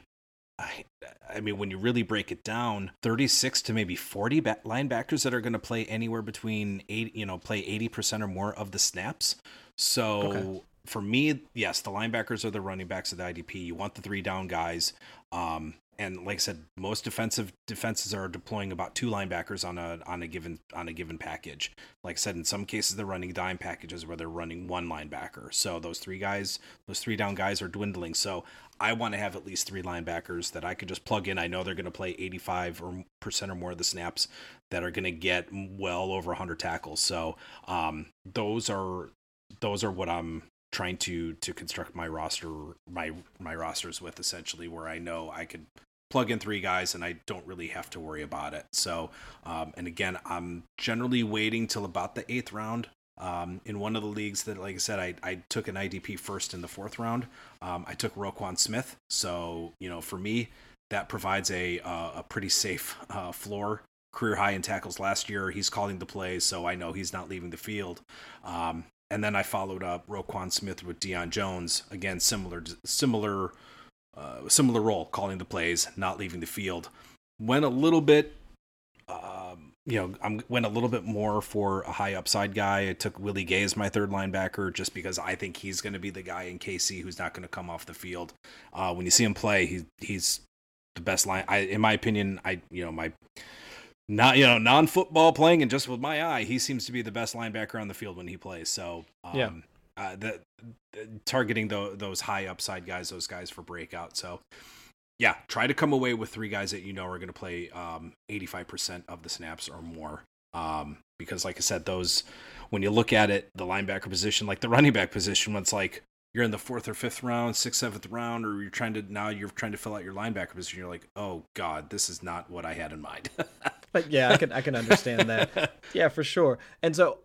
I, I mean, when you really break it down, 36 to maybe 40 linebackers that are going to play anywhere between eight, you know, play 80% or more of the snaps. So okay. for me, yes, the linebackers are the running backs of the IDP. You want the three down guys. Um, and like I said, most defensive defenses are deploying about two linebackers on a on a given on a given package. Like I said, in some cases they're running dime packages where they're running one linebacker. So those three guys, those three down guys are dwindling. So I want to have at least three linebackers that I could just plug in. I know they're going to play 85 or percent or more of the snaps that are going to get well over 100 tackles. So um, those are those are what I'm trying to to construct my roster my my rosters with essentially where I know I could plug in three guys and I don't really have to worry about it. So, um, and again, I'm generally waiting till about the eighth round. Um, in one of the leagues that, like I said, I, I took an IDP first in the fourth round. Um, I took Roquan Smith. So, you know, for me, that provides a, uh, a pretty safe uh, floor. Career high in tackles last year. He's calling the plays, so I know he's not leaving the field. Um, and then I followed up Roquan Smith with Deion Jones. Again, similar similar uh, similar role, calling the plays, not leaving the field. Went a little bit, um, you know, I went a little bit more for a high upside guy. I took Willie Gay as my third linebacker just because I think he's going to be the guy in KC who's not going to come off the field. Uh, when you see him play, he, he's the best line. I, in my opinion, I you know my not you know non-football playing and just with my eye, he seems to be the best linebacker on the field when he plays. So um, yeah. Uh, the, the, targeting the, those high upside guys, those guys for breakout. So, yeah, try to come away with three guys that you know are going to play um, 85% of the snaps or more. Um, because, like I said, those when you look at it, the linebacker position, like the running back position, when it's like you're in the fourth or fifth round, sixth, seventh round, or you're trying to now you're trying to fill out your linebacker position. You're like, oh god, this is not what I had in mind. but yeah, I can I can understand that. Yeah, for sure. And so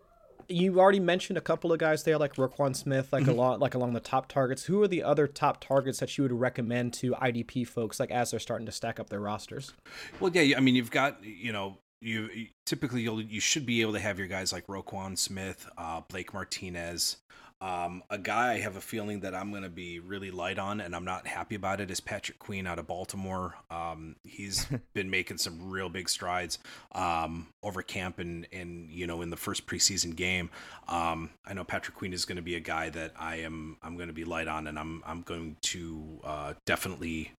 you already mentioned a couple of guys there, like Roquan Smith, like mm-hmm. along like along the top targets. Who are the other top targets that you would recommend to IDP folks, like as they're starting to stack up their rosters? Well, yeah, I mean, you've got you know you typically you'll you should be able to have your guys like Roquan Smith, uh, Blake Martinez, um, a guy I have a feeling that I'm going to be really light on, and I'm not happy about it, is Patrick Queen out of Baltimore. Um, he's been making some real big strides um, over camp and, and you know in the first preseason game. Um, I know Patrick Queen is going to be a guy that I am I'm going to be light on, and I'm I'm going to uh, definitely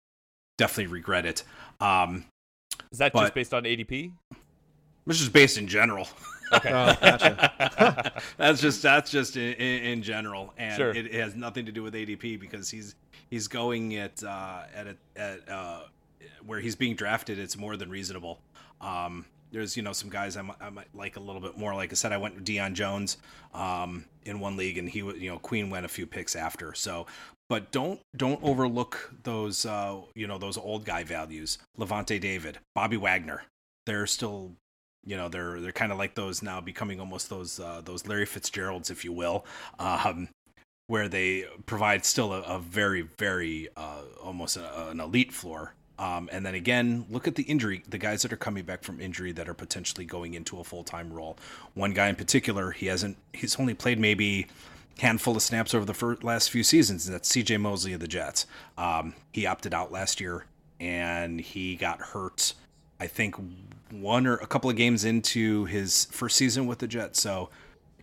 definitely regret it. Um, is that but, just based on ADP? This is based in general. Okay, oh, gotcha. that's just that's just in, in general, and sure. it, it, has nothing to do with ADP because he's he's going at uh, at a, at uh, where he's being drafted. It's more than reasonable. Um, there's you know some guys I might, I might, like a little bit more. Like I said, I went with Deion Jones um, in one league, and he you know Queen went a few picks after. So, but don't don't overlook those uh, you know those old guy values. Lavonte David, Bobby Wagner, they're still you know they're they're kind of like those now becoming almost those uh, those Larry Fitzgeralds, if you will, um, where they provide still a, a very very uh, almost a, an elite floor. Um, and then again, look at the injury, the guys that are coming back from injury that are potentially going into a full time role. One guy in particular, he hasn't, he's only played maybe handful of snaps over the first, last few seasons, and that's C.J. Mosley of the Jets. Um, he opted out last year, and he got hurt. I think one or a couple of games into his first season with the Jets. So,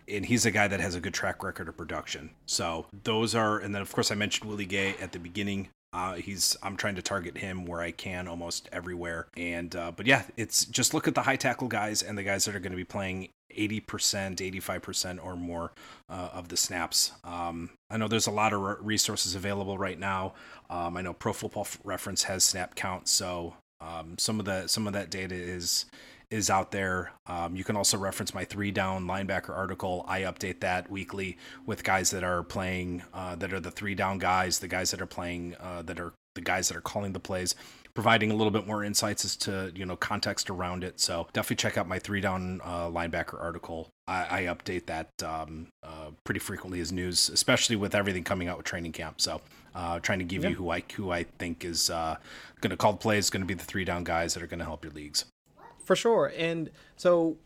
and he's a guy that has a good track record of production. So those are, and then of course I mentioned Willie Gay at the beginning. Uh, he's I'm trying to target him where I can almost everywhere. And uh, but yeah, it's just look at the high tackle guys and the guys that are going to be playing 80%, 85% or more uh, of the snaps. Um, I know there's a lot of resources available right now. Um, I know Pro Football Reference has snap count, so um, some of the some of that data is is out there. Um, you can also reference my three down linebacker article. I update that weekly with guys that are playing uh, that are the three down guys, the guys that are playing uh, that are the guys that are calling the plays, providing a little bit more insights as to you know context around it. So definitely check out my three down uh, linebacker article. I, I update that um, uh, pretty frequently as news, especially with everything coming out with training camp. So uh, trying to give you who I who I think is uh, going to call the plays, going to be the three down guys that are going to help your leagues. For sure. And so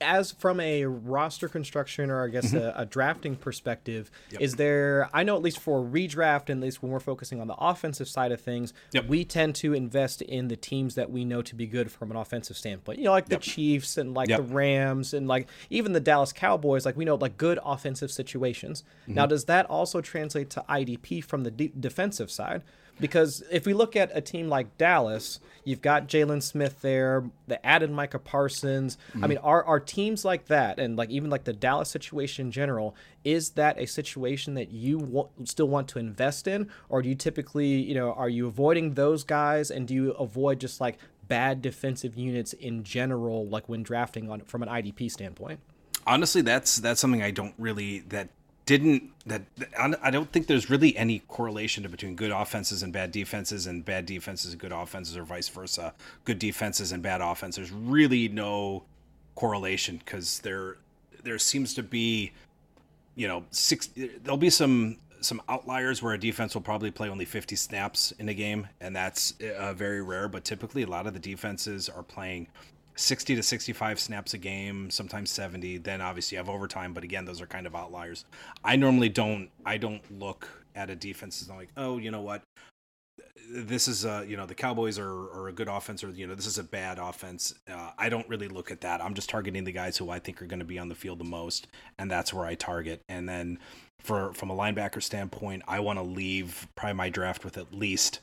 as from a roster construction or I guess mm-hmm. a, a, drafting perspective, yep. is there? I know at least for redraft, and at least when we're focusing on the offensive side of things, yep. we tend to invest in the teams that we know to be good from an offensive standpoint. You know, like yep. the Chiefs and like the Rams and like even the Dallas Cowboys. Like we know like good offensive situations. Mm-hmm. Now, does that also translate to IDP from the de- defensive side? Because if we look at a team like Dallas, you've got Jaylon Smith there, the added Micah Parsons. Mm-hmm. I mean, are, are teams like that, and like even like the Dallas situation in general, is that a situation that you w- still want to invest in? Or do you typically, you know, are you avoiding those guys and do you avoid just like bad defensive units in general, like when drafting on from an IDP standpoint? honestly that's that's something i don't really that didn't that I don't think there's really any correlation between good offenses and bad defenses and bad defenses and good offenses or vice versa. Good defenses and bad offenses. There's really no correlation because there there seems to be you know six there'll be some some outliers where a defense will probably play only 50 snaps in a game and that's uh, very rare but typically a lot of the defenses are playing 60 to 65 snaps a game, sometimes 70. Then obviously you have overtime, but again, those are kind of outliers. I normally don't I don't look at a defense as like, oh, you know what? This is uh, you know, the Cowboys are, are a good offense or you know, this is a bad offense. Uh, I don't really look at that. I'm just targeting the guys who I think are going to be on the field the most, and that's where I target. And then for from a linebacker standpoint, I want to leave probably my draft with at least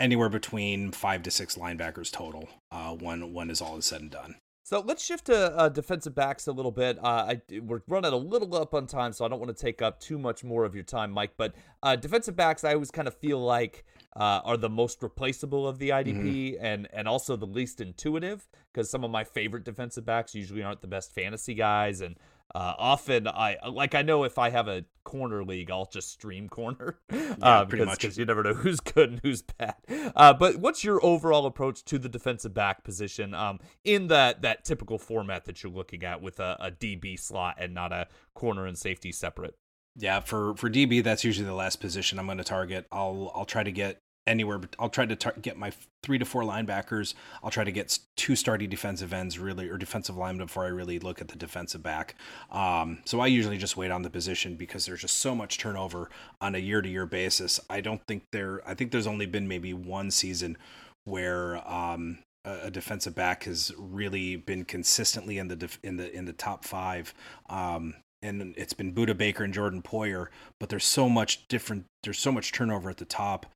anywhere between five to six linebackers total uh, when when is all is said and done. So let's shift to uh, defensive backs a little bit. Uh, I, we're running a little up on time, so I don't want to take up too much more of your time, Mike. But uh, defensive backs, I always kind of feel like uh, are the most replaceable of the IDP, mm-hmm. and and also the least intuitive because some of my favorite defensive backs usually aren't the best fantasy guys, and uh, often I like I know if I have a corner league, I'll just stream corner yeah, uh, because because you never know who's good and who's bad. Uh, but what's your overall approach to the defensive back position um, in that that typical format that you're looking at with a, a DB slot and not a corner and safety separate? Yeah, for for DB, that's usually the last position I'm going to target. I'll I'll try to get anywhere but I'll try to tar- get my three to four linebackers. I'll try to get two starting defensive ends really or defensive linemen before I really look at the defensive back. Um, so I usually just wait on the position because there's just so much turnover on a year to year basis. I don't think there. I think there's only been maybe one season where um, a defensive back has really been consistently in the def- in the in the top five. Um, and it's been Budda Baker and Jordan Poyer, but there's so much different. There's so much turnover at the top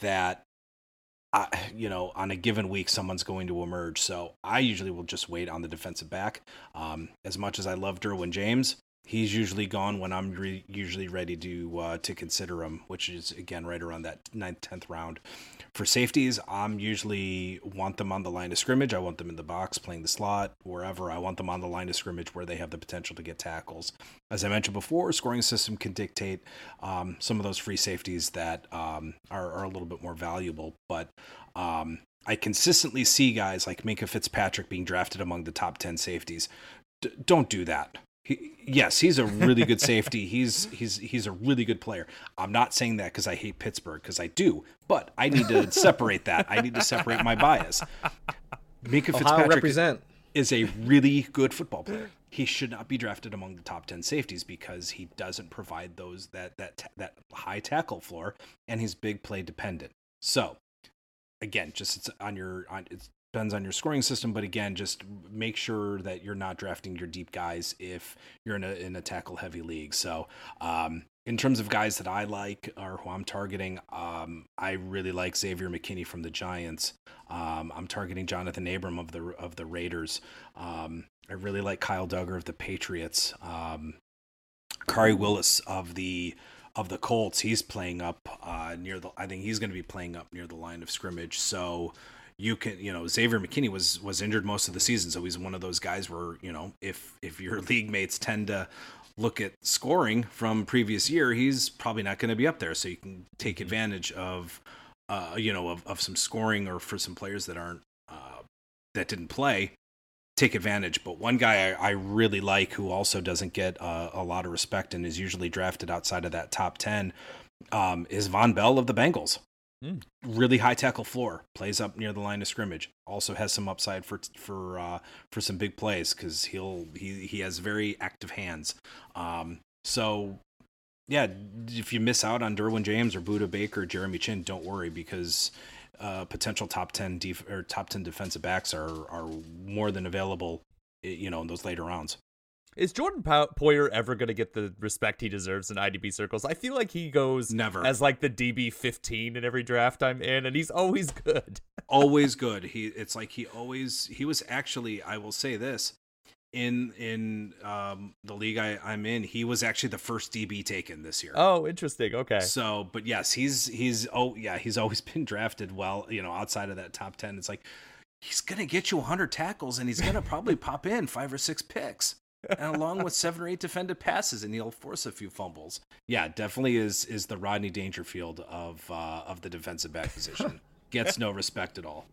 that I, you know, on a given week, someone's going to emerge. So I usually will just wait on the defensive back. Um, as much as I love Derwin James, he's usually gone when I'm re- usually ready to uh, to consider him, which is again right around that ninth, tenth round. For safeties, I'm usually want them on the line of scrimmage. I want them in the box playing the slot, wherever. I want them on the line of scrimmage where they have the potential to get tackles. As I mentioned before, scoring system can dictate um, some of those free safeties that um, are, are, a little bit more valuable. But um, I consistently see guys like Minkah Fitzpatrick being drafted among the top 10 safeties. D- don't do that. He, yes, he's a really good safety. He's he's he's a really good player. I'm not saying that because I hate Pittsburgh because I do, but I need to separate that. I need to separate my bias. Minkah Fitzpatrick represent. is a really good football player. He should not be drafted among the top ten safeties because he doesn't provide those that that that high tackle floor, and he's big play dependent. So, again, just it's on your on it's depends on your scoring system, but again, just make sure that you're not drafting your deep guys if you're in a in a tackle heavy league. So, um, in terms of guys that I like or who I'm targeting, um, I really like Xavier McKinney from the Giants. Um, I'm targeting Johnathan Abram of the of the Raiders. Um, I really like Kyle Dugger of the Patriots. Um, Khari Willis of the of the Colts. He's playing up uh, near the. I think he's going to be playing up near the line of scrimmage. So you can you know Xavier McKinney was was injured most of the season, so he's one of those guys where you know if if your league mates tend to look at scoring from previous year, he's probably not going to be up there. So you can take advantage of uh, you know of, of some scoring or for some players that aren't uh, that didn't play. Take advantage, but one guy I, I really like who also doesn't get uh, a lot of respect and is usually drafted outside of that top ten um, is Vonn Bell of the Bengals. Mm. Really high tackle floor, plays up near the line of scrimmage. Also has some upside for for uh, for some big plays because he'll he he has very active hands. Um, so yeah, if you miss out on Derwin James or Budda Baker, or Jeremy Chinn, don't worry because uh, potential top ten def- or top ten defensive backs are are more than available. You know, in those later rounds. Is Jordan Poyer ever going to get the respect he deserves in IDP circles? I feel like he goes never as like the DB 15 in every draft I'm in, and he's always good. always good. He it's like he always he was actually I will say this in in um, the league I, I'm in, he was actually the first DB taken this year. Oh, interesting. Okay. So, but yes, he's he's oh yeah, he's always been drafted well. You know, outside of that top ten, it's like he's gonna get you 100 tackles and he's gonna probably pop in five or six picks and along with seven or eight defended passes, and he'll force a few fumbles. Yeah, definitely is is the Rodney Dangerfield of uh, of the defensive back position. Gets no respect at all.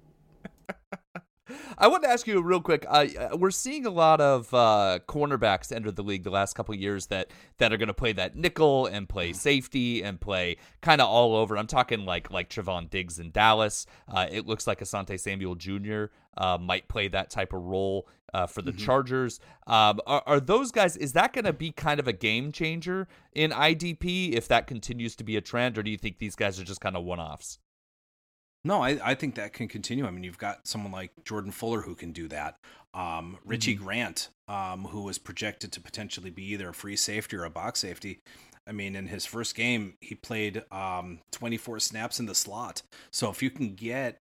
I want to ask you real quick. Uh, we're seeing a lot of uh, cornerbacks enter the league the last couple years that that are going to play that nickel and play mm. safety and play kind of all over. I'm talking like like Trevon Diggs in Dallas. Uh, it looks like Asante Samuel Jr. Uh, might play that type of role uh, for the mm-hmm. Chargers. Um, are, are those guys? Is that going to be kind of a game changer in IDP if that continues to be a trend, or do you think these guys are just kind of one offs? No, I, I think that can continue. I mean, you've got someone like Jordan Fuller who can do that. Um, Richie mm-hmm. Grant, um, who was projected to potentially be either a free safety or a box safety. I mean, in his first game, he played um, 24 snaps in the slot. So if you can get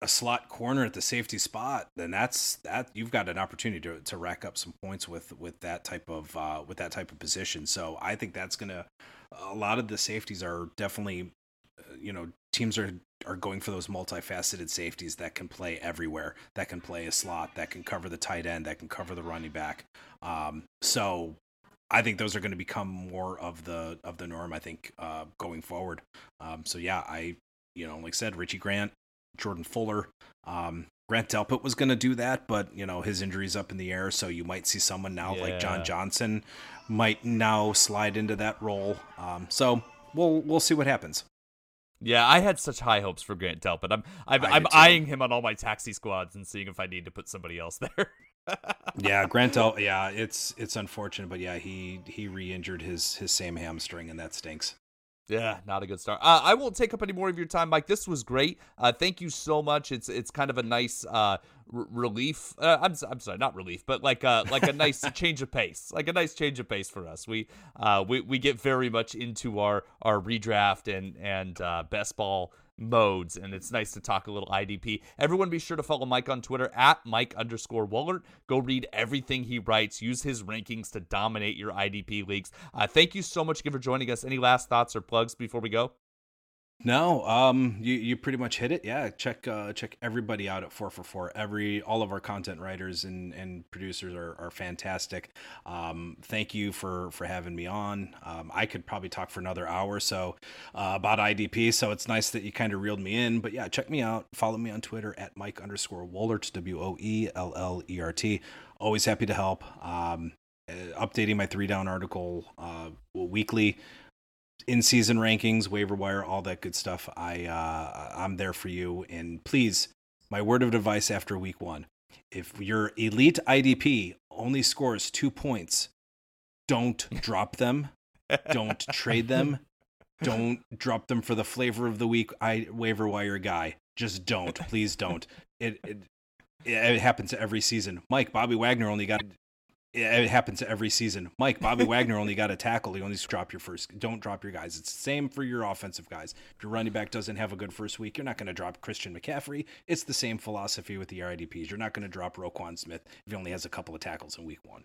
a slot corner at the safety spot, then that's that you've got an opportunity to, to rack up some points with with that type of uh, with that type of position. So I think that's gonna a lot of the safeties are definitely uh, you know teams are are going for those multifaceted safeties that can play everywhere, that can play a slot, that can cover the tight end, that can cover the running back. Um, so I think those are going to become more of the of the norm. I think uh, going forward. Um, so yeah, I you know like I said, Richie Grant, Jordan Fuller. Um, Grant Delpit was going to do that, but you know his injury's up in the air, so you might see someone now yeah. like John Johnson might now slide into that role. Um, so we'll we'll see what happens. Yeah, I had such high hopes for Grant Delpit. I'm I'm, I'm eyeing him on all my taxi squads and seeing if I need to put somebody else there. yeah, Grant Delpit. Yeah, it's it's unfortunate, but yeah, he he re-injured his his same hamstring, and that stinks. Yeah, not a good start. Uh, I won't take up any more of your time, Mike. This was great. Uh, thank you so much. It's it's kind of a nice uh, r- relief. Uh, I'm I'm sorry, not relief, but like a like a nice change of pace, like a nice change of pace for us. We uh we we get very much into our our redraft and and uh, best ball modes, and it's nice to talk a little IDP. Everyone be sure to follow Mike on Twitter at Mike underscore Woellert. Go read everything he writes. Use his rankings to dominate your IDP leagues. Uh, thank you so much again for joining us. Any last thoughts or plugs before we go? No, um, you you pretty much hit it. Yeah, check uh, check everybody out at four for four. Every all of our content writers and, and producers are, are fantastic. Um, thank you for for having me on. Um, I could probably talk for another hour so uh, about IDP, so it's nice that you kind of reeled me in. But yeah, check me out. Follow me on Twitter at Mike underscore Woellert W O E L L E R T. Always happy to help. Um, uh, updating my three down article uh, weekly in season rankings, waiver wire, all that good stuff. I uh, I'm there for you. And please, my word of advice after week one: if your elite IDP only scores two points, don't drop them. don't trade them. Don't drop them for the flavor of the week I waiver wire guy. Just don't. Please don't. It, it it happens every season. Mike Bobby Wagner only got it happens every season. Mike, Bobby Wagner only got a tackle. You only drop your first. Don't drop your guys. It's the same for your offensive guys. If your running back doesn't have a good first week, you're not going to drop Christian McCaffrey. It's the same philosophy with the RIDPs. You're not going to drop Roquan Smith if he only has a couple of tackles in week one.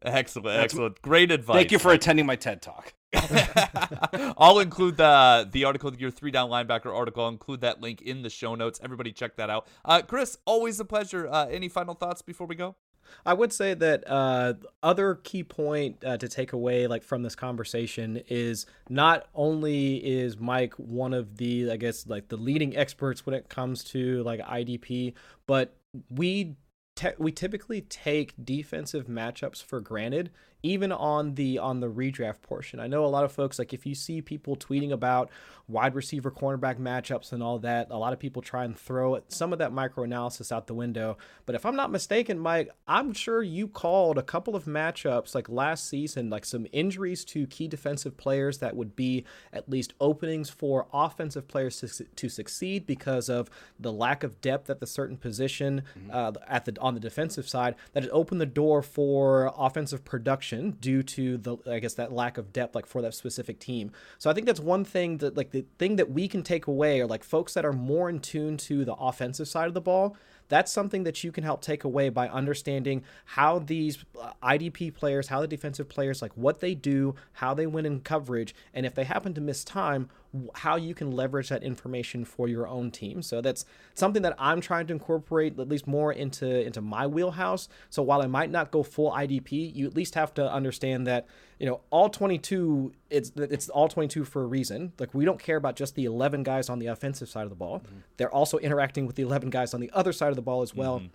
Excellent, That's, excellent, great advice. Thank you for attending my TED talk. I'll include the the article, your three down linebacker article. I'll include that link in the show notes. Everybody, check that out. Uh, Chris, always a pleasure. Uh, any final thoughts before we go? I would say that uh, other key point uh, to take away like from this conversation is not only is Mike one of the I guess like the leading experts when it comes to like IDP, but we te- we typically take defensive matchups for granted even on the on the redraft portion. I know a lot of folks like if you see people tweeting about wide receiver cornerback matchups and all that, a lot of people try and throw some of that micro analysis out the window. But if I'm not mistaken, Mike, I'm sure you called a couple of matchups like last season, like some injuries to key defensive players that would be at least openings for offensive players to, to succeed because of the lack of depth at the certain position mm-hmm. uh, at the on the defensive side that had opened the door for offensive production due to the I guess that lack of depth like for that specific team. So I think that's one thing that like the thing that we can take away are like folks that are more in tune to the offensive side of the ball that's something that you can help take away by understanding how these uh, IDP players, how the defensive players, like what they do, how they win in coverage, and if they happen to miss time, how you can leverage that information for your own team. So that's something that I'm trying to incorporate at least more into into my wheelhouse. So while I might not go full IDP, you at least have to understand that you know all 22 it's it's all 22 for a reason. Like we don't care about just the 11 guys on the offensive side of the ball. Mm-hmm. They're also interacting with the 11 guys on the other side of the ball as well. Mm-hmm.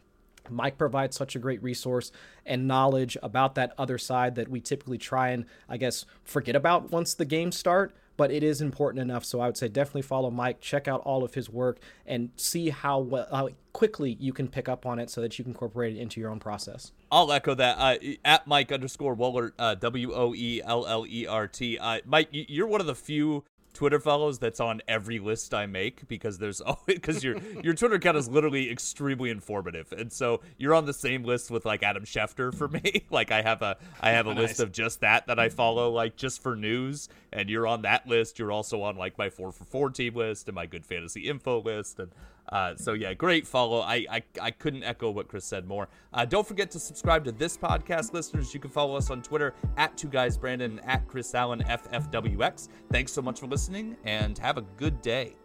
Mike provides such a great resource and knowledge about that other side that we typically try and, I guess, forget about once the games start but it is important enough. So I would say definitely follow Mike, check out all of his work, and see how well how quickly you can pick up on it so that you can incorporate it into your own process. I'll echo that. Uh, at Mike underscore Woellert, uh, W O E L L E R T. Uh, Mike, you're one of the few Twitter follows that's on every list I make because there's always because your your Twitter account is literally extremely informative, and so you're on the same list with like Adam Schefter for me. like I have a I have a nice. list of just that that I follow like just for news, and you're on that list. You're also on like my four for four team list and my good fantasy info list, and uh, so yeah, great follow. I, I I couldn't echo what Chris said more. Uh, don't forget to subscribe to this podcast, listeners. You can follow us on Twitter at Two Guys Brandon at Chris Allen FFWX. Thanks so much for listening, and have a good day.